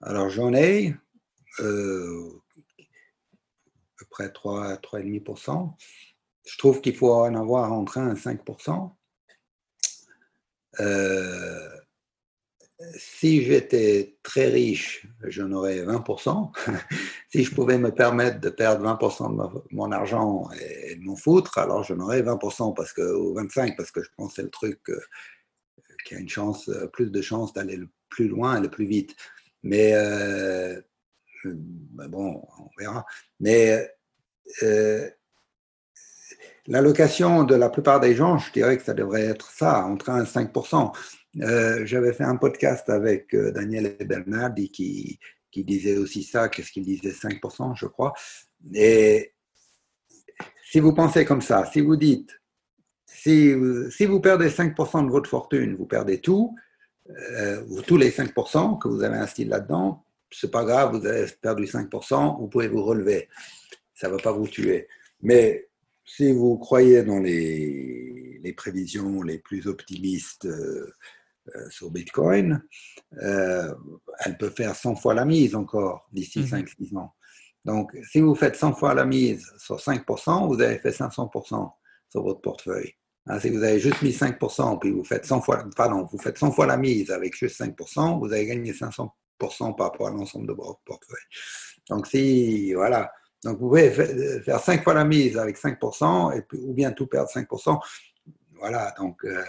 Alors, j'en ai peu près 3, 3,5%. Je trouve qu'il faut en avoir entre 1 et 5%. Euh, si j'étais très riche, j'en aurais 20%. si je pouvais me permettre de perdre 20% de mon argent et de m'en foutre, alors j'en aurais 20% parce que, ou 25% parce que je pense que c'est le truc euh, qui a une chance, plus de chances d'aller le plus loin et le plus vite. Mais euh, ben bon, on verra. Mais euh, l'allocation de la plupart des gens, je dirais que ça devrait être ça, entre 1 et 5 euh, J'avais fait un podcast avec euh, Daniel Bernardi qui, disait aussi ça, qu'est-ce qu'il disait 5% je crois. Et si vous pensez comme ça, si vous dites, si, vous perdez 5% de votre fortune, vous perdez tout, tous les 5% que vous avez investi là-dedans, c'est pas grave, vous avez perdu 5%, vous pouvez vous relever. Ça ne va pas vous tuer. Mais si vous croyez dans les, prévisions les plus optimistes euh, euh, sur Bitcoin, euh, elle peut faire 100 fois la mise encore d'ici 5-6 mhm. ans. Donc, si vous faites 100 fois la mise sur 5%, vous avez fait 500% sur votre portefeuille. Hein, si vous avez juste mis 5%, puis vous faites 100 fois, pardon, vous faites 100 fois la mise avec juste 5%, vous avez gagné 500% par rapport à l'ensemble de votre portefeuille. Donc, si, voilà. Donc, vous pouvez faire 5 fois la mise avec 5%, et puis, ou bien tout perdre 5%. Voilà, donc, euh,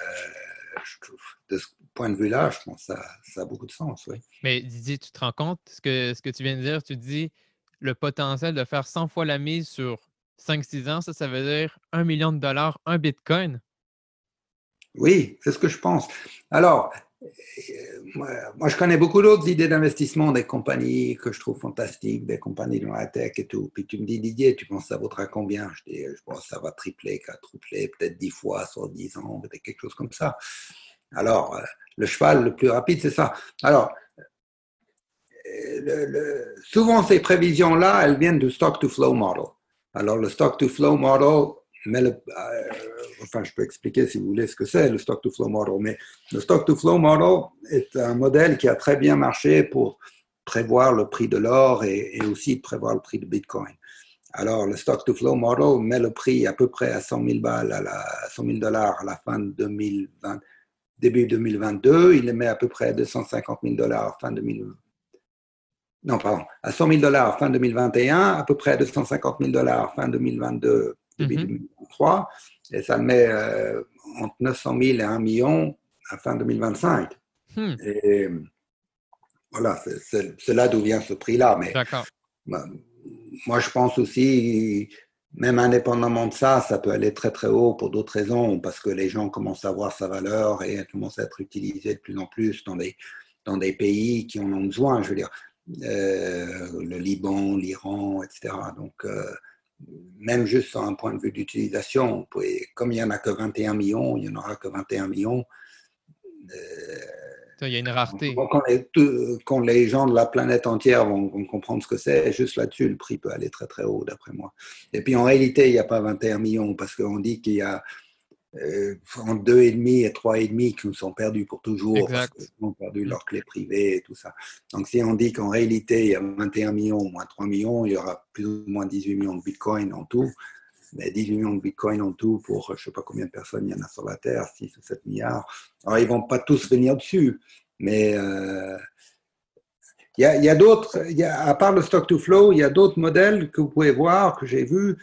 de ce point de vue-là, je pense que ça, ça, a beaucoup de sens, oui. Mais Didier, tu te rends compte, ce que, ce que tu viens de dire, tu dis le potentiel de faire 100 fois la mise sur 5-6 ans, ça, ça veut dire 1 million de dollars, un Bitcoin? Oui, c'est ce que je pense. Alors, moi, je connais beaucoup d'autres idées d'investissement, des compagnies que je trouve fantastiques, des compagnies dans la tech et tout. Puis tu me dis, Didier, tu penses que ça vaudra combien? Je dis, je pense que ça va tripler, quadrupler, peut-être dix fois sur dix ans, peut-être quelque chose comme ça. Alors, le cheval le plus rapide, c'est ça. Alors, souvent, ces prévisions-là, elles viennent du stock-to-flow model. Alors, le stock-to-flow model, mais le, euh, enfin, je peux expliquer si vous voulez ce que c'est le stock-to-flow model, mais le stock-to-flow model est un modèle qui a très bien marché pour prévoir le prix de l'or et, aussi prévoir le prix de Bitcoin. Alors, le stock-to-flow model met le prix à peu près à 100 000 balles, à, la, 100 000 dollars à la fin de 2020, début 2022. Il le met à peu près à 250 000 dollars fin 2020 non, pardon, à 100 000 dollars fin 2021, à peu près à 250 000 dollars fin 2022, début 2023, mhm. et ça met euh, entre 900 000 et 1 million à fin 2025. Hmm. Et voilà, c'est là d'où vient ce prix-là. Mais bah, moi, je pense aussi, même indépendamment de ça, ça peut aller très très haut pour d'autres raisons, parce que les gens commencent à voir sa valeur et elle commence à être utilisée de plus en plus dans des, dans des pays qui en ont besoin. Je veux dire, euh, le Liban, l'Iran, etc. Donc, euh, même juste sur un point de vue d'utilisation, comme il n'y en a que 21 millions, il n'y en aura que 21 millions. Euh, il y a une rareté. Quand les, gens de la planète entière vont, vont comprendre ce que c'est, juste là-dessus, le prix peut aller très très haut, d'après moi. Et puis en réalité, il n'y a pas 21 millions, parce qu'on dit qu'il y a euh, entre deux et demi et trois et demi qui nous sont perdus pour toujours parce qu'ils ont perdu leurs clés privées et tout ça. Donc si on dit qu'en réalité il y a 21 millions moins 3 millions, il y aura plus ou moins 18 millions de bitcoin en tout. Mais 18 millions de bitcoin en tout pour je ne sais pas combien de personnes il y en a sur la Terre, 6 ou 7 milliards. Alors ils ne vont pas tous venir dessus, mais euh, il y a, a d'autres, à part le stock to flow, il y a d'autres modèles que vous pouvez voir, que j'ai vus,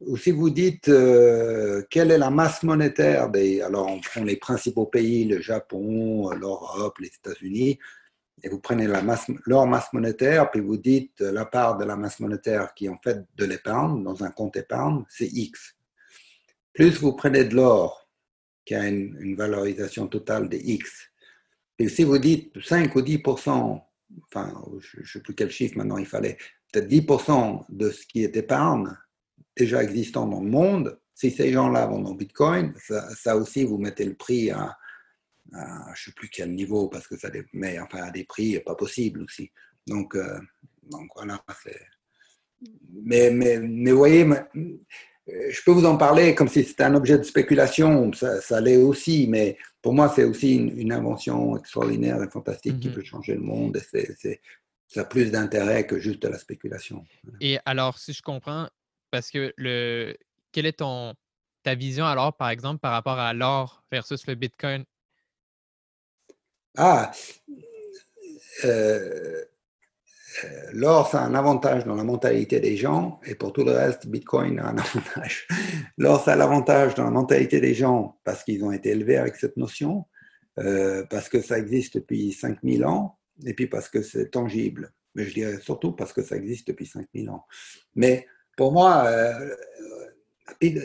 ou si vous dites euh, quelle est la masse monétaire des, alors on prend les principaux pays, le Japon, l'Europe, les États-Unis, et vous prenez la masse, monétaire, puis vous dites la part de la masse monétaire qui est en fait de l'épargne dans un compte épargne, c'est X. Plus vous prenez de l'or, qui a une, valorisation totale de X. Et si vous dites 5 ou 10% enfin, je ne sais plus quel chiffre maintenant il fallait, peut-être 10% de ce qui est épargne, déjà existants dans le monde, si ces gens-là vont dans Bitcoin, ça, aussi, vous mettez le prix à, je ne sais plus quel niveau, parce que ça met enfin, à des prix pas possibles aussi. Donc, euh, donc voilà. Mais, mais, mais vous voyez, je peux vous en parler comme si c'était un objet de spéculation, ça, ça l'est aussi, mais pour moi, c'est aussi une, invention extraordinaire et fantastique qui mm-hmm. peut changer le monde. Et ça a plus d'intérêt que juste de la spéculation. Et alors, si je comprends, parce que le quelle est ton ta vision alors, par exemple, par rapport à l'or versus le Bitcoin? Ah! Euh, euh, l'or, c'est un avantage dans la mentalité des gens, et pour tout le reste, Bitcoin a un avantage. L'or, c'est l'avantage dans la mentalité des gens parce qu'ils ont été élevés avec cette notion, euh, parce que ça existe depuis 5000 ans, et puis parce que c'est tangible. Mais je dirais surtout parce que ça existe depuis 5000 ans. Mais pour moi, euh,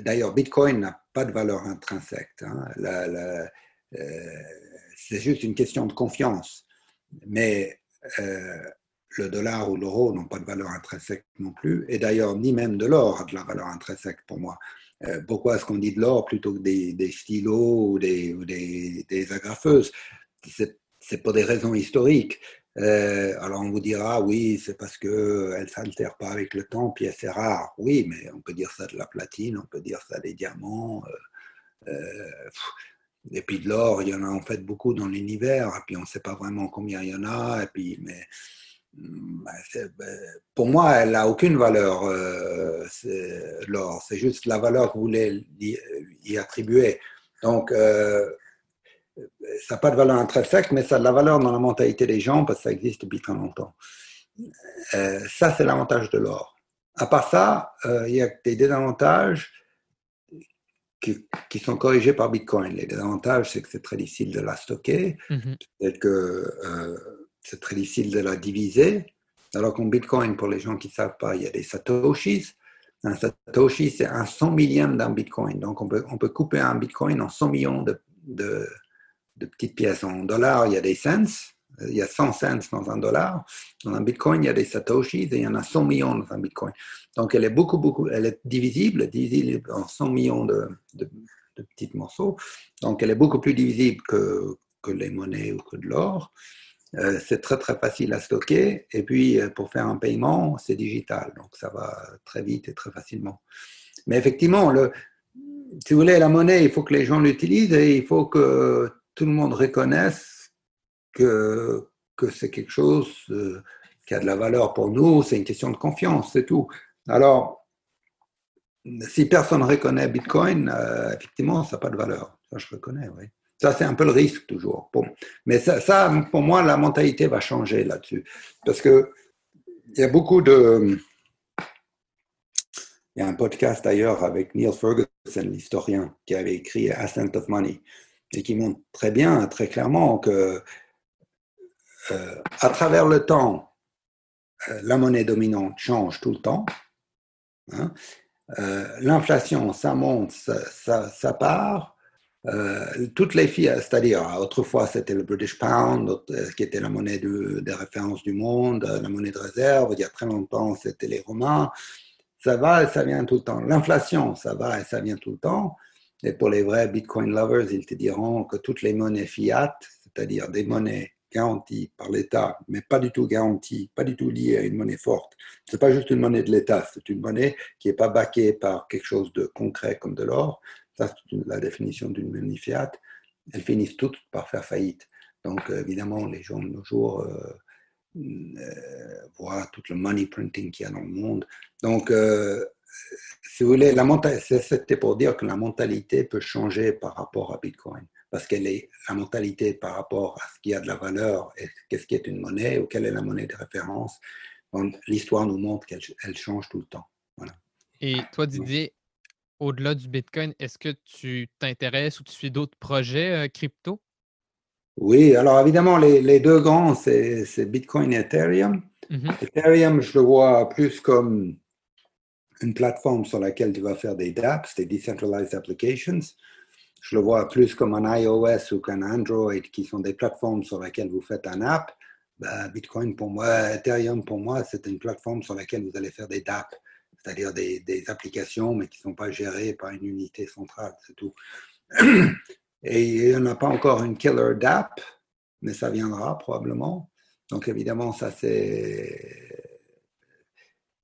d'ailleurs, Bitcoin n'a pas de valeur intrinsèque. Hein. C'est juste une question de confiance. Mais euh, le dollar ou l'euro n'ont pas de valeur intrinsèque non plus. Et d'ailleurs, ni même de l'or a de la valeur intrinsèque pour moi. pourquoi est-ce qu'on dit de l'or plutôt que des, stylos ou des, agrafeuses? C'est pour des raisons historiques. Euh, alors on vous dira, oui, c'est parce qu'elle ne s'altère pas avec le temps, puis c'est rare. Oui, mais on peut dire ça de la platine, on peut dire ça des diamants. Euh, euh, et puis de l'or, il y en a en fait beaucoup dans l'univers, et puis on ne sait pas vraiment combien il y en a. Et puis, mais bah, bah, pour moi, elle n'a aucune valeur, l'or. C'est juste la valeur que vous voulez y, attribuer. Donc, ça n'a pas de valeur intrinsèque, mais ça a de la valeur dans la mentalité des gens parce que ça existe depuis très longtemps. Euh, ça, c'est l'avantage de l'or. À part ça, euh, il y a des désavantages qui, qui, sont corrigés par Bitcoin. Les désavantages, c'est que c'est très difficile de la stocker, mm-hmm. que euh, c'est très difficile de la diviser. Alors qu'en Bitcoin, pour les gens qui ne savent pas, il y a des satoshis. Un satoshi, c'est un 100 millième d'un Bitcoin. Donc, on peut, on peut couper un Bitcoin en 100 millions de, de de petites pièces en dollars, il y a des cents. Il y a 100 cents dans un dollar. Dans un bitcoin, il y a des satoshis et il y en a 100 millions dans un bitcoin. Donc, elle est beaucoup, beaucoup, elle est divisible, divisible en 100 millions de, de, petits morceaux. Donc, elle est beaucoup plus divisible que, que les monnaies ou que de l'or. Euh, c'est très, très facile à stocker. Et puis, euh, pour faire un paiement, c'est digital. Donc, ça va très vite et très facilement. Mais effectivement, le, si vous voulez, la monnaie, il faut que les gens l'utilisent et il faut que tout le monde reconnaisse que, que c'est quelque chose euh, qui a de la valeur pour nous. C'est une question de confiance, c'est tout. Alors, si personne ne reconnaît Bitcoin, euh, effectivement, ça n'a pas de valeur. Ça, je reconnais, oui. Ça, c'est un peu le risque toujours. Bon. Mais ça, ça, pour moi, la mentalité va changer là-dessus. Parce que il y a beaucoup de, il y a un podcast d'ailleurs avec Neil Ferguson, l'historien, qui avait écrit Ascent of Money, et qui montre très bien, très clairement que euh, à travers le temps, euh, la monnaie dominante change tout le temps. Hein. Euh, l'inflation, ça monte, ça, part. toutes les filles, c'est-à-dire autrefois c'était le British Pound, qui était la monnaie de, de référence du monde, la monnaie de réserve. Il y a très longtemps, c'était les Romains ça va et ça vient tout le temps. L'inflation, ça va et ça vient tout le temps. Et pour les vrais Bitcoin lovers, ils te diront que toutes les monnaies fiat, c'est-à-dire des monnaies garanties par l'État, mais pas du tout garanties, pas du tout liées à une monnaie forte. C'est pas juste une monnaie de l'État, c'est une monnaie qui n'est pas baquée par quelque chose de concret comme de l'or. Ça, c'est la définition d'une monnaie fiat. Elles finissent toutes par faire faillite. Donc, évidemment, les gens de nos jours euh, euh, voir tout le money printing qu'il y a dans le monde. Donc, euh, si vous voulez, c'était pour dire que la mentalité peut changer par rapport à Bitcoin. Parce qu'elle est la mentalité par rapport à ce qui a de la valeur et qu'est-ce qui est une monnaie ou quelle est la monnaie de référence. L'histoire nous montre qu'elle change tout le temps. Voilà. Et toi, Didier, au-delà du Bitcoin, est-ce que tu t'intéresses ou tu suis d'autres projets euh, crypto? Oui, alors évidemment, les, deux grands, c'est Bitcoin et Ethereum. Mhm. Ethereum, je le vois plus comme une plateforme sur laquelle tu vas faire des dApps, des Decentralized Applications. Je le vois plus comme un iOS ou qu'un Android, qui sont des plateformes sur lesquelles vous faites un app. Ben, Bitcoin pour moi, Ethereum pour moi, c'est une plateforme sur laquelle vous allez faire des dApps, c'est-à-dire des, des, applications, mais qui ne sont pas gérées par une unité centrale, c'est tout. Et il n'y en a pas encore une killer d'app, mais ça viendra probablement. Donc évidemment, ça c'est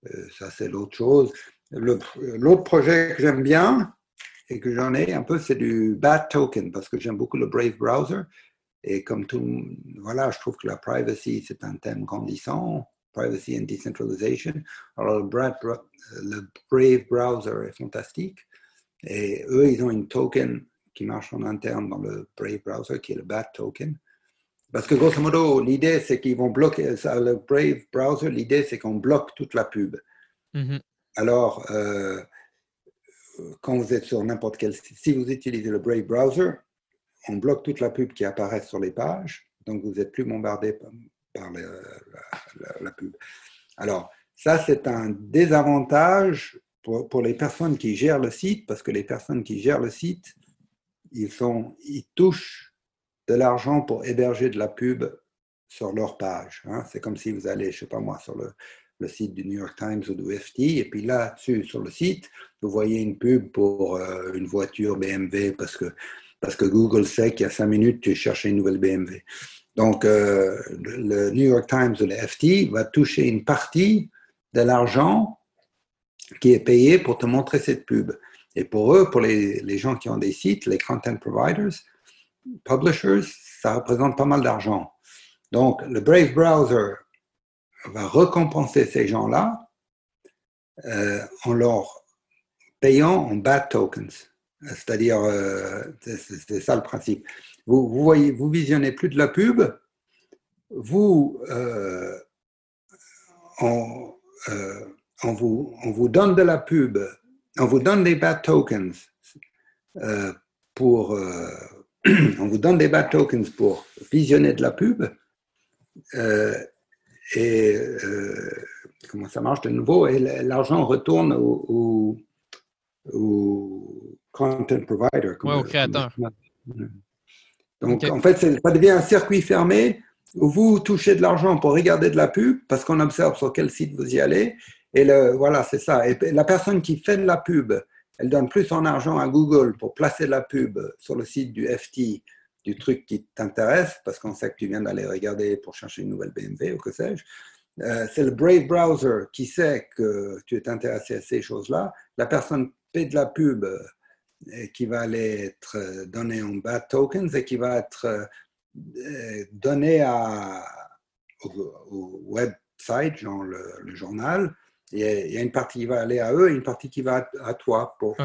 euh, ça c'est l'autre chose. L'autre projet que j'aime bien et que j'en ai un peu, c'est du BAT token parce que j'aime beaucoup le Brave browser. Et comme tout, voilà, je trouve que la privacy c'est un thème grandissant, privacy and decentralization. Alors le Brave, le Brave browser est fantastique. Et eux, ils ont une token qui marche en interne dans le Brave browser, qui est le BAT token. Parce que grosso modo, l'idée, c'est qu'ils vont bloquer, ça, le Brave browser, l'idée, c'est qu'on bloque toute la pub. Mm-hmm. Alors, euh, quand vous êtes sur n'importe quel site, si vous utilisez le Brave browser, on bloque toute la pub qui apparaît sur les pages, donc vous n'êtes plus bombardé par, la, pub. Alors, ça, c'est un désavantage pour, les personnes qui gèrent le site, parce que les personnes qui gèrent le site ils, touchent de l'argent pour héberger de la pub sur leur page. Hein. C'est comme si vous allez, je sais pas moi, sur le, le, site du New York Times ou du FT, et puis là-dessus, sur le site, vous voyez une pub pour euh, une voiture BMW parce que, parce que Google sait qu'il y a cinq minutes, tu cherchais une nouvelle BMW. Donc, euh, le New York Times ou le FT va toucher une partie de l'argent qui est payé pour te montrer cette pub. Et pour eux, pour les, les, gens qui ont des sites, les content providers, publishers, ça représente pas mal d'argent. Donc, le Brave Browser va récompenser ces gens-là euh, en leur payant en bad tokens. C'est-à-dire, euh, c'est ça le principe. Vous, voyez, vous visionnez plus de la pub, vous, euh, on, on, vous, on vous donne de la pub on vous donne des bad tokens euh, pour euh, on vous donne des bad tokens pour visionner de la pub euh, et comment ça marche de nouveau? Et l'argent retourne au, content provider au créateur Donc, en fait, ça devient un circuit fermé où vous touchez de l'argent pour regarder de la pub parce qu'on observe sur quel site vous y allez. Et le, voilà, c'est ça. Et la personne qui fait de la pub, elle donne plus son argent à Google pour placer de la pub sur le site du FT, du truc qui t'intéresse, parce qu'on sait que tu viens d'aller regarder pour chercher une nouvelle BMW ou que sais-je. Euh, c'est le Brave Browser qui sait que tu es intéressé à ces choses-là. La personne paie de la pub et qui va aller être donnée en bad tokens et qui va être euh, donnée à, au, website, genre le, journal. Il y a une partie qui va aller à eux et une partie qui va à, toi pour,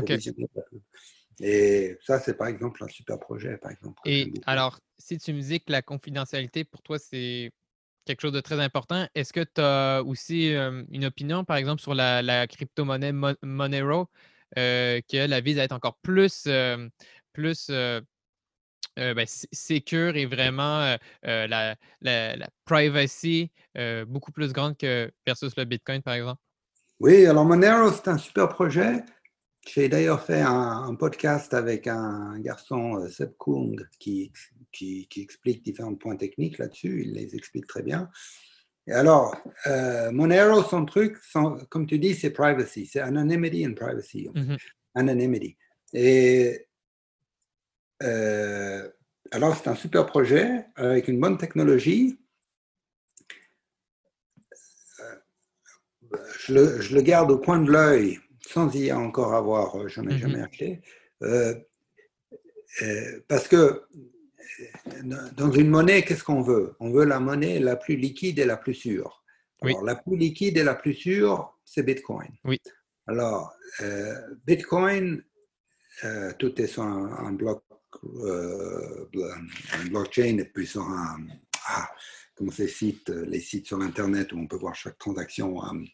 Et ça, c'est par exemple un super projet, par exemple. Et alors, si tu me dis que la confidentialité pour toi, c'est quelque chose de très important, est-ce que tu as aussi une opinion, par exemple, sur la, crypto-monnaie Monero? euh, que la vise à être encore plus, euh, plus euh, ben, secure et vraiment la, la, privacy beaucoup plus grande que versus le Bitcoin, par exemple? Oui, alors Monero, c'est un super projet. J'ai d'ailleurs fait un, podcast avec un garçon, Seb Kung, qui, qui, qui, explique différents points techniques là-dessus. Il les explique très bien. Et alors, euh, Monero, son truc, comme tu dis, c'est privacy, c'est anonymity and privacy. Mm-hmm. Anonymity. Et euh, alors, c'est un super projet avec une bonne technologie. Euh, je le, je le garde au coin de l'œil sans y encore avoir, je n'en ai jamais acheté. parce que dans une monnaie, qu'est-ce qu'on veut? On veut la monnaie la plus liquide et la plus sûre. Alors, la plus liquide et la plus sûre, c'est Bitcoin. Oui. Alors, euh, Bitcoin, euh, tout est sur un, bloc, euh, un blockchain et puis sur un, ah, comment les sites sur Internet où on peut voir chaque transaction, un,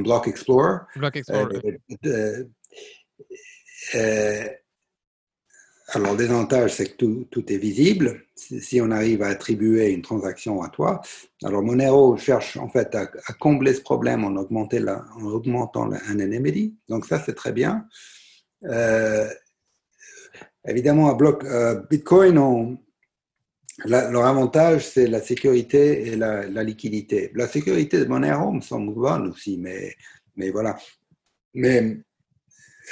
Block Explorer. Block Explorer. Alors, le désavantage, c'est que tout, est visible. Si on arrive à attribuer une transaction à toi, alors Monero cherche en fait à, combler ce problème en, augmenter la, en augmentant l'anonymity. Donc, ça, c'est très bien. Euh, évidemment, à bloc, euh, Bitcoin, leur avantage, c'est la sécurité et la, liquidité. La sécurité de Monero me semble bonne aussi, mais, voilà. Mais.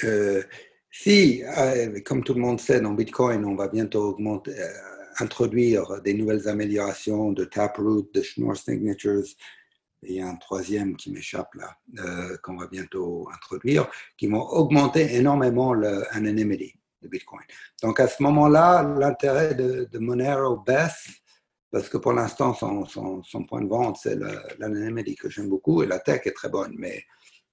Euh, si, euh, comme tout le monde sait, dans Bitcoin, on va bientôt euh, introduire des nouvelles améliorations de Taproot, de Schnorr Signatures, il y a un troisième qui m'échappe là, qu'on va bientôt introduire, qui vont augmenter énormément l'anonymity Bitcoin. Donc à ce moment-là, l'intérêt de, Monero baisse, parce que pour l'instant, son, son, point de vente, c'est l'anonymity que j'aime beaucoup, et la tech est très bonne, mais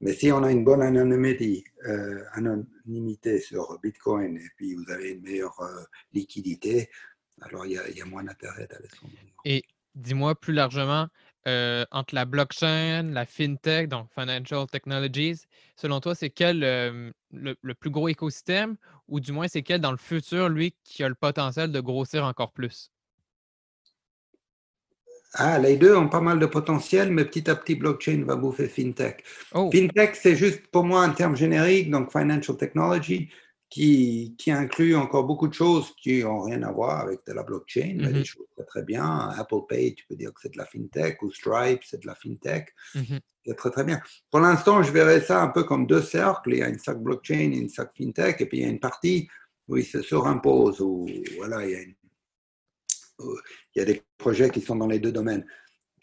mais si on a une bonne anonymité, euh, anonymité sur Bitcoin et puis vous avez une meilleure euh, liquidité, alors il y, a, moins d'intérêt d'aller sur Et dis-moi plus largement, euh, entre la blockchain, la fintech, donc Financial Technologies, selon toi, c'est quel le, plus gros écosystème ou du moins c'est quel dans le futur, lui, qui a le potentiel de grossir encore plus? Ah, les deux ont pas mal de potentiel, mais petit à petit, blockchain va bouffer fintech. Oh. Fintech, c'est juste pour moi un terme générique, donc financial technology, qui, qui inclut encore beaucoup de choses qui n'ont rien à voir avec de la blockchain, mais des mm-hmm. choses très, très bien. Apple Pay, tu peux dire que c'est de la fintech, ou Stripe, c'est de la fintech. Mm-hmm. C'est très, très bien. Pour l'instant, je verrais ça un peu comme deux cercles. Il y a une cercle blockchain et une cercle fintech, et puis il y a une partie où ils se surimposent, où voilà, il y a une il y a des projets qui sont dans les deux domaines.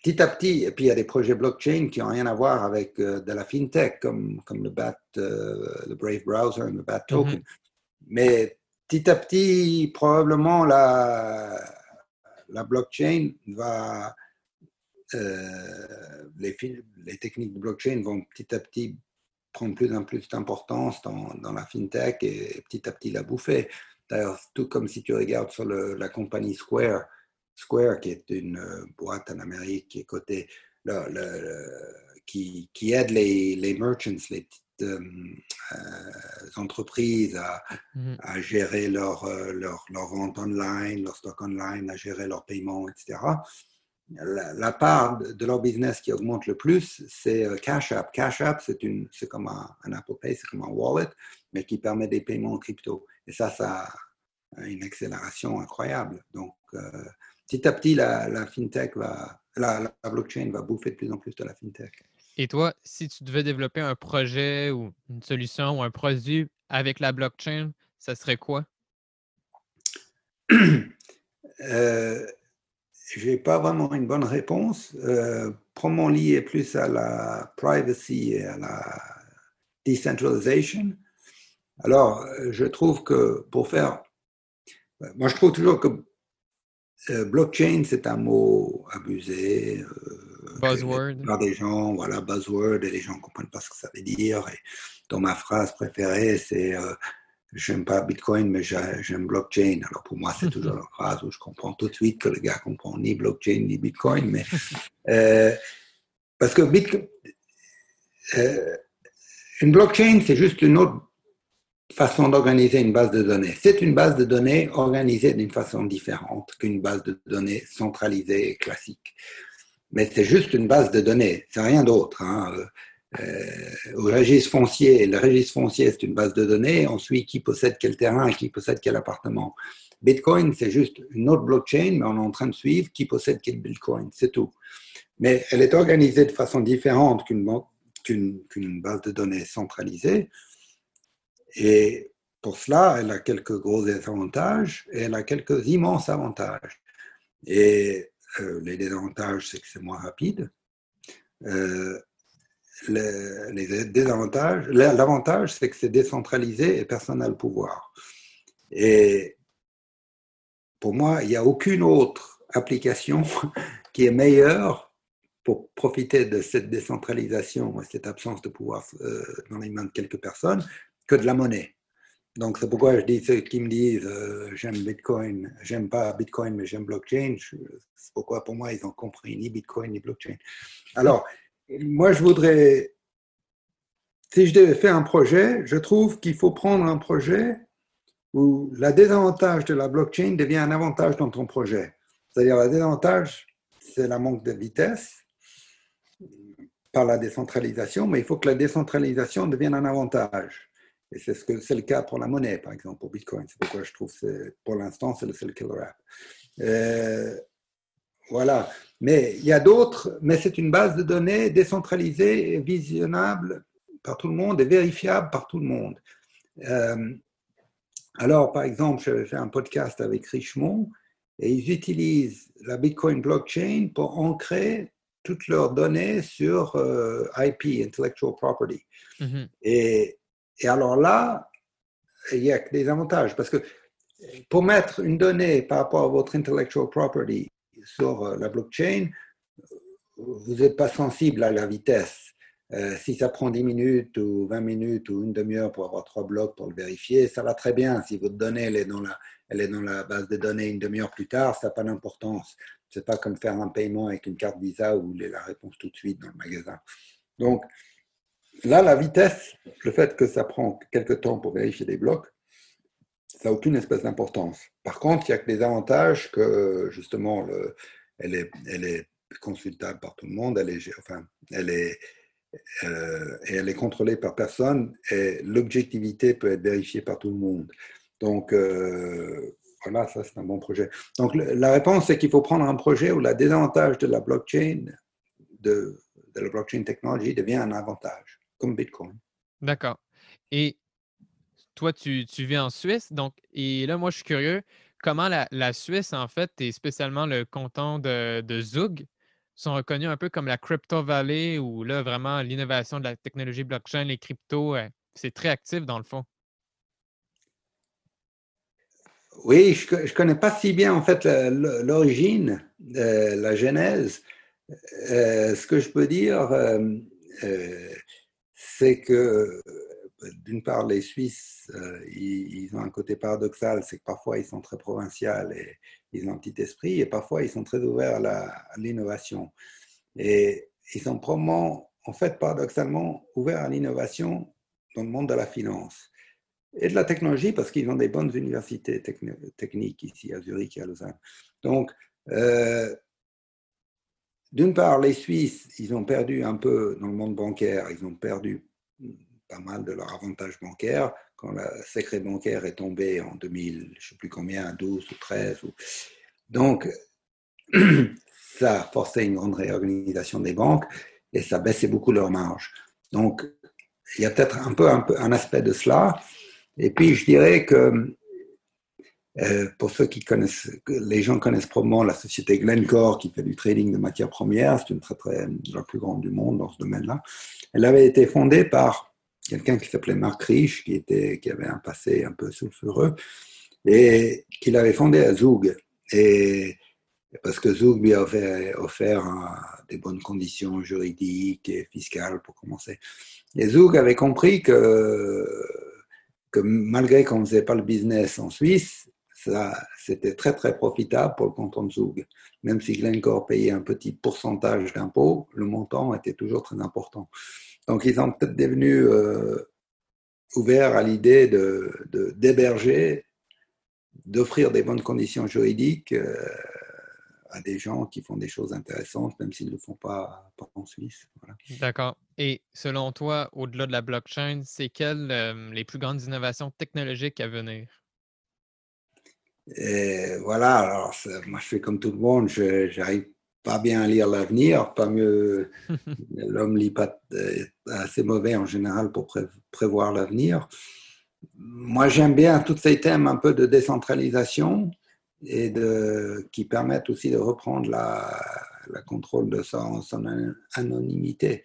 Petit à petit, et puis il y a des projets blockchain qui n'ont rien à voir avec euh, de la fintech, comme, comme le, BAT, euh, le Brave Browser et le BAT mhm. Token. Mais petit à petit, probablement, la, la blockchain va. Euh, les, les, techniques de blockchain vont petit à petit prendre plus en plus d'importance dans, dans, la fintech et, petit à petit la bouffer. D'ailleurs, tout comme si tu regardes sur la compagnie Square, Square, qui est une euh, boîte en Amérique qui est cotée, qui, qui, aide les, les merchants, les petites euh, euh, entreprises à, mm-hmm. à gérer leur, leur, leur, vente online, leur stock online, à gérer leurs paiements, etc. La, part de leur business qui augmente le plus, c'est Cash App. Cash App, c'est comme un, un, Apple Pay, c'est comme un wallet, mais qui permet des paiements en crypto. Et ça, ça, une accélération incroyable. Donc, petit à petit, la, fintech va, la, blockchain va bouffer de plus en plus de la fintech. Et toi, si tu devais développer un projet ou une solution ou un produit avec la blockchain, ça serait quoi? euh, Je n'ai pas vraiment une bonne réponse. Euh, probablement lié plus à la privacy et à la decentralization. Alors, je trouve que pour faire... Moi, je trouve toujours que euh, blockchain, c'est un mot abusé. Euh, buzzword. Par des gens, voilà, buzzword, et les gens ne comprennent pas ce que ça veut dire. Et dans ma phrase préférée, c'est euh, j'aime pas Bitcoin, mais j'aime blockchain. Alors pour moi, c'est toujours la phrase où je comprends tout de suite que le gars comprend ni blockchain ni Bitcoin. Mais, parce que Bitcoin, une blockchain, c'est juste une autre façon d'organiser une base de données. C'est une base de données organisée d'une façon différente qu'une base de données centralisée et classique. Mais c'est juste une base de données, c'est rien d'autre. Hein. Euh, au registre foncier, le registre foncier, c'est une base de données, on suit qui possède quel terrain qui possède quel appartement? Bitcoin, c'est juste une autre blockchain, mais on est en train de suivre qui possède quel Bitcoin, c'est tout. Mais elle est organisée de façon différente qu'une base de données centralisée. Et pour cela, elle a quelques gros désavantages et elle a quelques immenses avantages. Et euh, les désavantages, c'est que c'est moins rapide. Euh, l'avantage, c'est que c'est décentralisé et personne n'a le pouvoir. Et pour moi, il n'y a aucune autre application qui est meilleure pour profiter de cette décentralisation et cette absence de pouvoir euh, dans les mains de quelques personnes que de la monnaie. Donc, c'est pourquoi je dis ceux qui me disent euh, j'aime Bitcoin, j'aime pas Bitcoin, mais j'aime blockchain. C'est pourquoi pour moi, ils ont compris ni Bitcoin ni blockchain. Alors, moi, je voudrais, si je devais faire un projet, je trouve qu'il faut prendre un projet où la désavantage de la blockchain devient un avantage dans ton projet. C'est-à-dire, la désavantage, c'est la manque de vitesse par la décentralisation, mais il faut que la décentralisation devienne un avantage. Et c'est ce que c'est le cas pour la monnaie, par exemple, pour Bitcoin. C'est pourquoi je trouve que pour l'instant, c'est le seul killer app. Euh, voilà. Mais il y a d'autres, mais c'est une base de données décentralisée visionnable par tout le monde et vérifiable par tout le monde. Euh, alors, par exemple, j'avais fait un podcast avec Richemont et ils utilisent la Bitcoin blockchain pour ancrer toutes leurs données sur euh, IP, Intellectual Property. Mm-hmm. Et et alors là, il y a des avantages parce que pour mettre une donnée par rapport à votre intellectual property sur euh, la blockchain, vous n'êtes pas sensible à la vitesse. Euh, si ça prend 10 minutes ou 20 minutes ou une demi-heure pour avoir trois blocs pour le vérifier, ça va très bien. Si votre donnée elle est dans la, elle est dans la base de données une demi-heure plus tard, ça n'a pas d'importance. Ce n'est pas comme faire un paiement avec une carte Visa où il est la réponse tout de suite dans le magasin. Donc, Là, la vitesse, le fait que ça prend quelques temps pour vérifier des blocs, ça n'a aucune espèce d'importance. Par contre, il y a que des avantages que, justement, elle, est, consultable par tout le monde, elle est, enfin, elle est, euh, et elle est contrôlée par personne, et l'objectivité peut être vérifiée par tout le monde. Donc, euh, voilà, ça c'est un bon projet. Donc, la réponse, c'est qu'il faut prendre un projet où la désavantage de la blockchain, de, de la blockchain technologie devient un avantage comme Bitcoin. D'accord. Et toi, tu, vis en Suisse, donc, et là, moi, je suis curieux, comment la, Suisse, en fait, et spécialement le canton de, Zug, sont reconnus un peu comme la Crypto Valley, où là, vraiment, l'innovation de la technologie blockchain, les cryptos, euh, c'est très actif dans le fond? Oui, je ne connais pas si bien, en fait, l'origine, euh, la genèse. Euh, ce que je peux dire, c'est que, euh, d'une part, les Suisses, euh, ils, ont un côté paradoxal, c'est que parfois ils sont très provinciaux et ils ont un petit esprit, et parfois ils sont très ouverts à l'innovation. Et ils sont probablement, en fait, paradoxalement, ouverts à l'innovation dans le monde de la finance et de la technologie, parce qu'ils ont des bonnes universités techniques ici à Zurich et à Lausanne. Donc, euh, d'une part, les Suisses, ils ont perdu un peu dans le monde bancaire, ils ont perdu pas mal de leur avantage bancaire. Quand le secret bancaire est tombé en 2000, je ne sais plus combien, 12 ou 13. Ou... Donc, ça a forcé une grande réorganisation des banques et ça baissait beaucoup leur marge. Donc, il y a peut-être un peu, un peu un aspect de cela. Et puis, je dirais que euh, pour ceux qui connaissent, les gens connaissent probablement la société Glencore qui fait du trading de matières premières. C'est une très, très, la plus grande du monde dans ce domaine-là. Elle avait été fondée par quelqu'un qui s'appelait Mark Rich, qui, était, qui avait un passé un peu sulfureux, et qui l'avait fondé à Zug. Et parce que Zug lui avait offert des bonnes conditions juridiques et fiscales pour commencer. Et Zug avait compris que, que malgré qu'on ne faisait pas le business en Suisse, c'était très très profitable pour le canton de Zug. Même si Glencore payait un petit pourcentage d'impôts, le montant était toujours très important. Donc ils ont peut-être devenu euh, ouverts à l'idée de, d'héberger, d'offrir des bonnes conditions juridiques euh, à des gens qui font des choses intéressantes, même s'ils ne le font pas, en Suisse. D'accord. Et selon toi, au-delà de la blockchain, c'est quelles euh, les plus grandes innovations technologiques à venir? Et voilà, alors moi je fais comme tout le monde, je n'arrive pas bien à lire l'avenir, pas mieux, l'homme lit pas assez mauvais en général pour prévoir l'avenir. Moi j'aime bien tous ces thèmes un peu de décentralisation et de, qui permettent aussi de reprendre la, la contrôle de son, son anonymité.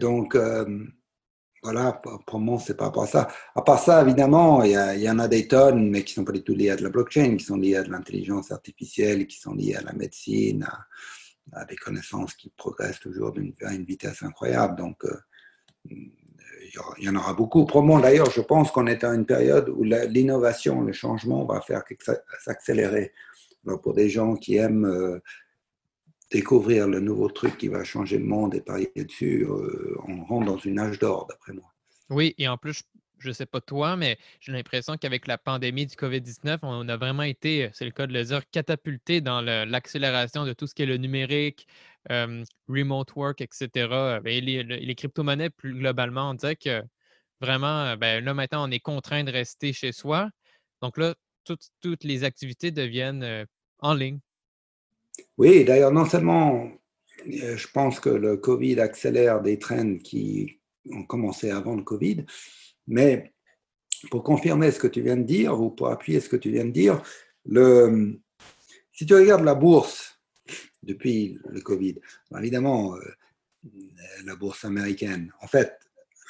donc, euh, voilà, pour moi, c'est pas à ça. À part ça, évidemment, il y, en a des tonnes, mais qui sont pas du tout liées à de la blockchain, qui sont liées à de l'intelligence artificielle, qui sont liées à la médecine, à, des connaissances qui progressent toujours à une vitesse incroyable. Donc, euh, il y en aura beaucoup. Probablement, d'ailleurs, je pense qu'on est à une période où l'innovation, le changement va faire s'accélérer. pour des gens qui aiment euh, découvrir le nouveau truc qui va changer le monde et parier dessus, euh, on rentre dans une âge d'or, d'après moi. Oui, et en plus, je ne sais pas toi, mais j'ai l'impression qu'avec la pandémie du COVID-19, on a vraiment été, c'est le cas de le dire, catapulté dans l'accélération de tout ce qui est le numérique, euh, remote work, etc. Ben, les, crypto-monnaies, plus globalement, on dirait que vraiment, ben, là, maintenant, on est contraint de rester chez soi. Donc là, toutes, toutes les activités deviennent euh, en ligne. Oui, d'ailleurs, non seulement euh, je pense que le Covid accélère des trends qui ont commencé avant le Covid, mais pour confirmer ce que tu viens de dire, ou pour appuyer ce que tu viens de dire, si tu regardes la bourse depuis le Covid, évidemment, euh, la bourse américaine, en fait,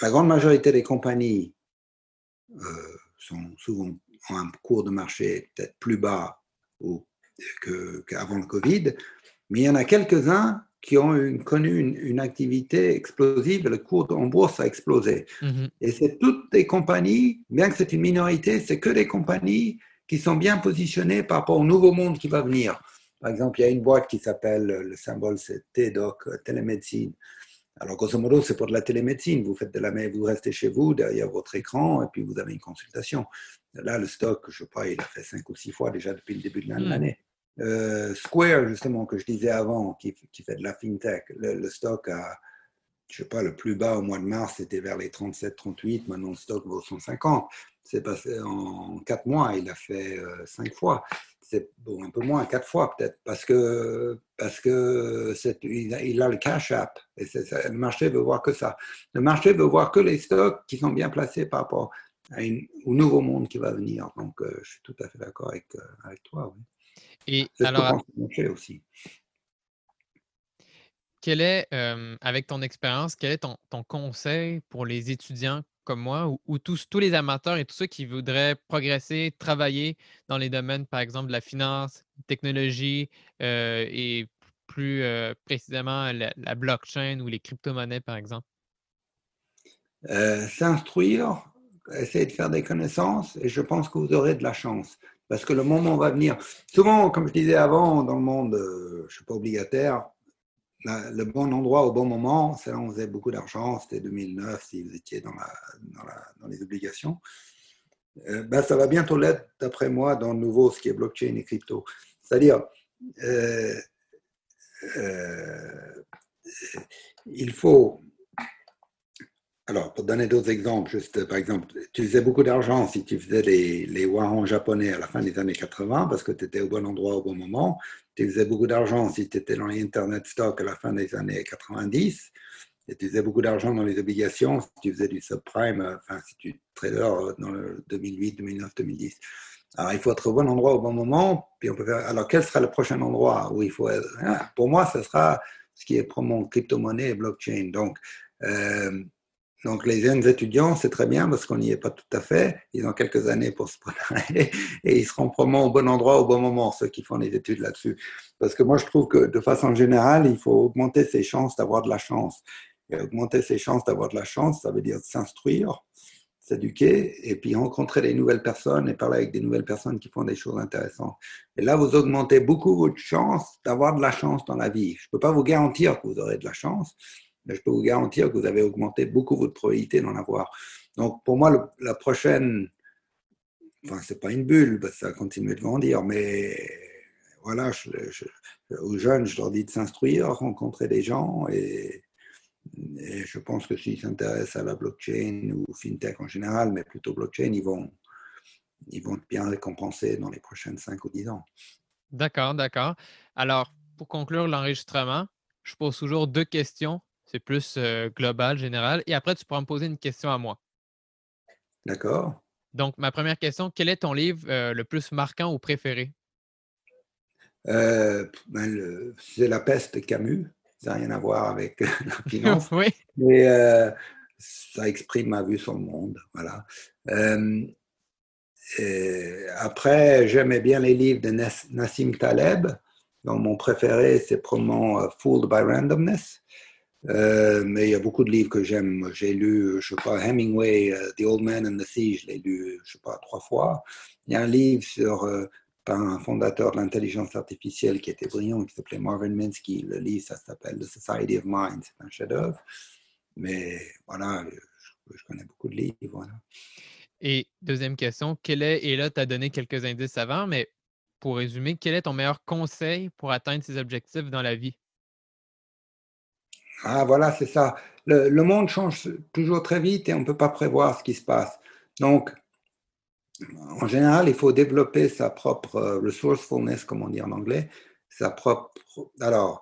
la grande majorité des compagnies euh, sont souvent ont un cours de marché peut-être plus bas ou qu'avant le Covid, mais il y en a quelques-uns qui ont connu une, activité explosive, le cours en bourse a explosé. Mhm. Et c'est toutes des compagnies, bien que c'est une minorité, c'est que des compagnies qui sont bien positionnées par rapport au nouveau monde qui va venir. Par exemple, il y a une boîte qui s'appelle, le symbole c'est TEDOC, télémédecine. Alors, grosso modo, c'est pour de la télémédecine. Vous faites de la, vous restez chez vous, derrière votre écran, et puis vous avez une consultation. Là, le stock, je ne sais pas, il a fait cinq ou six fois déjà depuis le début de hmm. l'année. Euh, Square, justement, que je disais avant, qui, fait de la fintech, le, stock a, je sais pas, le plus bas au mois de mars, c'était vers les 37, 38. Maintenant, le stock vaut 150. C'est passé en quatre mois, il a fait euh, cinq fois. C'est bon, un peu moins, quatre fois peut-être, parce que, parce que il, a, le cash app. Et le marché veut voir que ça. Le marché veut voir que les stocks qui sont bien placés par rapport au nouveau monde qui va venir. Donc, euh, je suis tout à fait d'accord avec, avec toi. Oui. Et alors, aussi. Quel est, avec ton expérience, quel est ton, conseil pour les étudiants comme moi ou, tous, tous les amateurs et tous ceux qui voudraient progresser, travailler dans les domaines, par exemple, de la finance, technologie et plus précisément la, blockchain ou les crypto-monnaies, par exemple? S'instruire, essayer de faire des connaissances et je pense que vous aurez de la chance parce que le moment va venir. Souvent, comme je disais avant, dans le monde, euh, je ne suis pas obligataire, le bon endroit au bon moment, c'est là où on faisait beaucoup d'argent, c'était 2009 si vous étiez dans, les obligations. Euh, ben, ça va bientôt l'être, d'après moi, dans le nouveau, ce qui est blockchain et crypto. C'est-à-dire, euh, il faut Alors, pour donner d'autres exemples, juste par exemple, tu faisais beaucoup d'argent si tu faisais les, les japonais à la fin des années 80 parce que tu étais au bon endroit au bon moment. Tu faisais beaucoup d'argent si tu étais dans les Internet stocks à la fin des années 90. Et tu faisais beaucoup d'argent dans les obligations si tu faisais du subprime, enfin, si tu trader dans le 2008, 2009, 2010. Alors, il faut être au bon endroit au bon moment. Puis on peut faire, alors, quel sera le prochain endroit où il faut être? Ah, Pour moi, ce sera ce qui est mon crypto-monnaie et blockchain. Donc, euh, donc, les jeunes étudiants, c'est très bien parce qu'on n'y est pas tout à fait. Ils ont quelques années pour se préparer et ils seront probablement au bon endroit au bon moment, ceux qui font les études là-dessus. Parce que moi, je trouve que de façon générale, il faut augmenter ses chances d'avoir de la chance. Et augmenter ses chances d'avoir de la chance, ça veut dire s'instruire, s'éduquer et puis rencontrer des nouvelles personnes et parler avec des nouvelles personnes qui font des choses intéressantes. Et là, vous augmentez beaucoup votre chance d'avoir de la chance dans la vie. Je ne peux pas vous garantir que vous aurez de la chance, je peux vous garantir que vous avez augmenté beaucoup votre probabilité d'en avoir. Donc, pour moi, la prochaine, enfin, c'est pas une bulle, parce que ça continue de grandir, mais voilà, aux jeunes, je leur dis de s'instruire, rencontrer des gens, et, je pense que s'ils s'intéressent à la blockchain ou fintech en général, mais plutôt blockchain, ils vont, ils vont bien récompensés dans les prochaines 5 ou 10 ans. D'accord, d'accord. Alors, pour conclure l'enregistrement, je pose toujours deux questions c'est plus global, général. Et après, tu pourras me poser une question à moi. D'accord. Donc, ma première question, quel est ton livre le plus marquant ou préféré? Ben, c'est La peste de Camus. Ça n'a rien à voir avec la finance. oui. Mais ça exprime ma vue sur le monde. Voilà. après, j'aimais bien les livres de Nassim Taleb. Donc, mon préféré, c'est probablement Fooled by Randomness. Euh, mais il y a beaucoup de livres que j'aime. J'ai lu, je sais pas, Hemingway, euh, The Old Man and the Sea, je l'ai lu, je sais pas, trois fois. Il y a un livre sur, euh, par un fondateur de l'intelligence artificielle qui était brillant, qui s'appelait Marvin Minsky. Le livre, ça s'appelle The Society of Mind. C'est un chef-d'œuvre. Mais voilà, je, connais beaucoup de livres. Et deuxième question, quel est, et là, tu as donné quelques indices avant, mais pour résumer, quel est ton meilleur conseil pour atteindre ses objectifs dans la vie? Ah, voilà, c'est ça. Le, monde change toujours très vite et on ne peut pas prévoir ce qui se passe. Donc, en général, il faut développer sa propre euh, resourcefulness, comme on dit en anglais, sa propre, alors,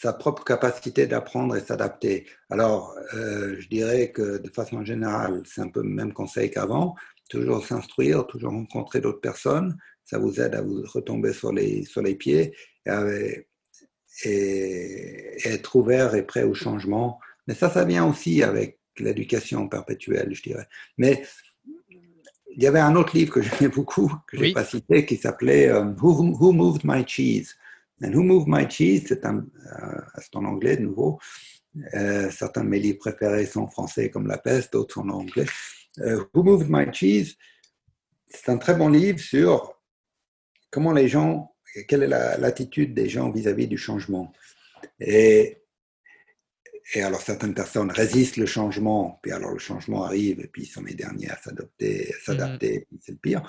sa propre capacité d'apprendre et s'adapter. Alors, euh, je dirais que de façon générale, c'est un peu le même conseil qu'avant. Toujours s'instruire, toujours rencontrer d'autres personnes. Ça vous aide à vous retomber sur les, sur les pieds. Et et, être ouvert et prêt au changement. Mais ça, ça vient aussi avec l'éducation perpétuelle, je dirais. Mais il y avait un autre livre que j'aimais beaucoup, que je n'ai pas cité, qui s'appelait euh, Who, Moved My Cheese? And Who Moved My Cheese, c'est euh, en anglais de nouveau. Euh, certains de mes livres préférés sont français comme La peste, d'autres sont en anglais. Who Moved My Cheese, c'est un très bon livre sur comment les gens quelle est l'attitude des gens vis-à-vis du changement? Et, et, alors, certaines personnes résistent le changement, puis alors le changement arrive, et puis ils sont les derniers à s'adapter, s'adapter, mm-hmm. c'est le pire.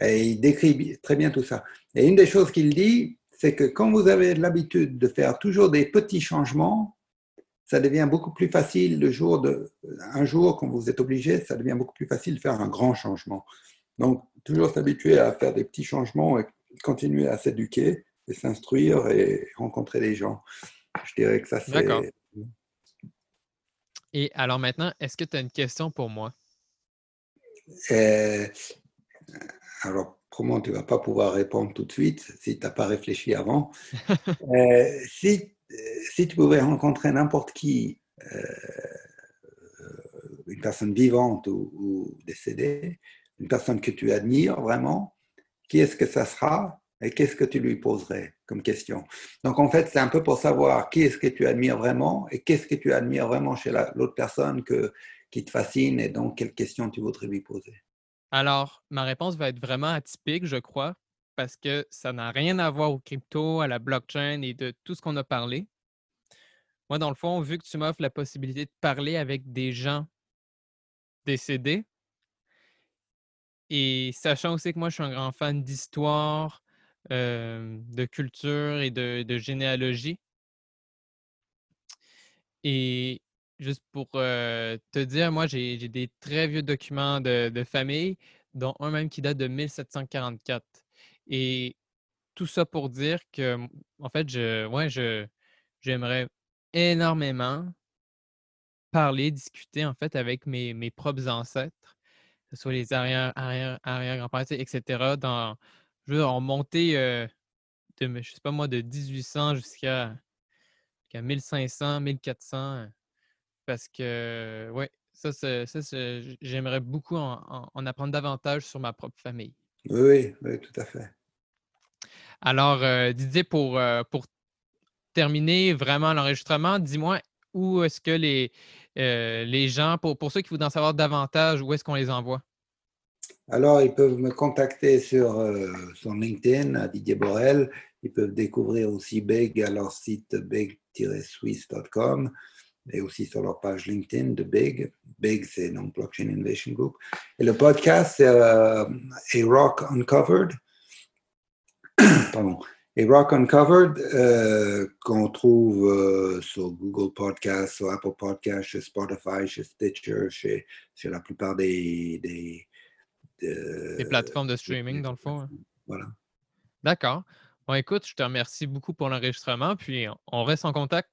Et il décrit très bien tout ça. Et une des choses qu'il dit, c'est que quand vous avez l'habitude de faire toujours des petits changements, ça devient beaucoup plus facile le jour de, un jour, quand vous êtes obligé, ça devient beaucoup plus facile de faire un grand changement. Donc, toujours s'habituer à faire des petits changements continuer à s'éduquer et s'instruire et rencontrer des gens. Je dirais que ça, c'est. D'accord. Et alors maintenant, est-ce que tu as une question pour moi? Euh, alors, comment tu ne vas pas pouvoir répondre tout de suite si tu n'as pas réfléchi avant? Euh, si, si tu pouvais rencontrer n'importe qui, euh, une personne vivante ou, ou, décédée, une personne que tu admires vraiment, qui est-ce que ça sera et qu'est-ce que tu lui poserais comme question? Donc en fait, c'est un peu pour savoir qui est-ce que tu admires vraiment et qu'est-ce que tu admires vraiment chez l'autre personne que, qui te fascine et donc quelle question tu voudrais lui poser. Alors, ma réponse va être vraiment atypique, je crois, parce que ça n'a rien à voir au crypto, à la blockchain et de tout ce qu'on a parlé. Moi, dans le fond, vu que tu m'offres la possibilité de parler avec des gens décédés, et sachant aussi que moi, je suis un grand fan d'histoire, de culture et de, généalogie. Et juste pour euh, te dire, moi, j'ai des très vieux documents de, de famille, dont un même qui date de 1744. Et tout ça pour dire que, en fait, je, ouais, je, j'aimerais énormément parler, discuter, en fait, avec mes, mes propres ancêtres, soit les arrière, arrière, arrière-grands-parents, etc., dans, je veux en monter euh, de, je sais pas moi, de 1800 jusqu'à 1500, 1400, parce que, ouais, ça, ça, j'aimerais beaucoup en, en, apprendre davantage sur ma propre famille. Oui, oui, tout à fait. Alors, euh, Didier, pour, euh, pour terminer vraiment l'enregistrement, dis-moi où est-ce que les, euh, les gens, pour, pour ceux qui voudraient en savoir davantage, où est-ce qu'on les envoie? Alors, ils peuvent me contacter sur, sur LinkedIn à Didier Borel. Ils peuvent découvrir aussi Big à leur site big-swiss.com et aussi sur leur page LinkedIn de Big. Big, c'est donc Blockchain Innovation Group. Et le podcast, c'est A Rock Uncovered. Pardon. Et Rock Uncovered, euh, qu'on trouve euh, sur Google Podcast, sur Apple Podcast, chez Spotify, chez Stitcher, chez, chez la plupart des, des, des plateformes de streaming, dans le fond. Hein. Voilà. D'accord. Bon, écoute, je te remercie beaucoup pour l'enregistrement, puis on reste en contact.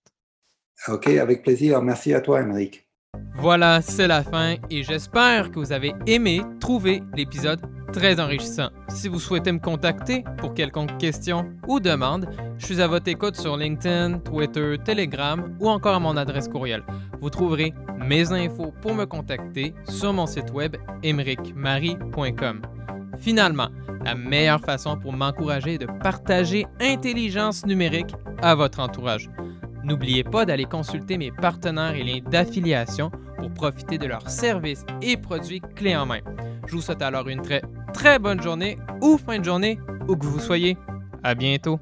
OK, avec plaisir. Merci à toi, Émeric. Voilà, c'est la fin et j'espère que vous avez aimé trouver l'épisode très enrichissant. Si vous souhaitez me contacter pour quelconque question ou demande, je suis à votre écoute sur LinkedIn, Twitter, Telegram ou encore à mon adresse courriel. Vous trouverez mes infos pour me contacter sur mon site web emericmarie.com. Finalement, la meilleure façon pour m'encourager est de partager intelligence numérique à votre entourage. N'oubliez pas d'aller consulter mes partenaires et liens d'affiliation pour profiter de leurs services et produits clés en main. Je vous souhaite alors une très très bonne journée ou fin de journée où que vous soyez. À bientôt.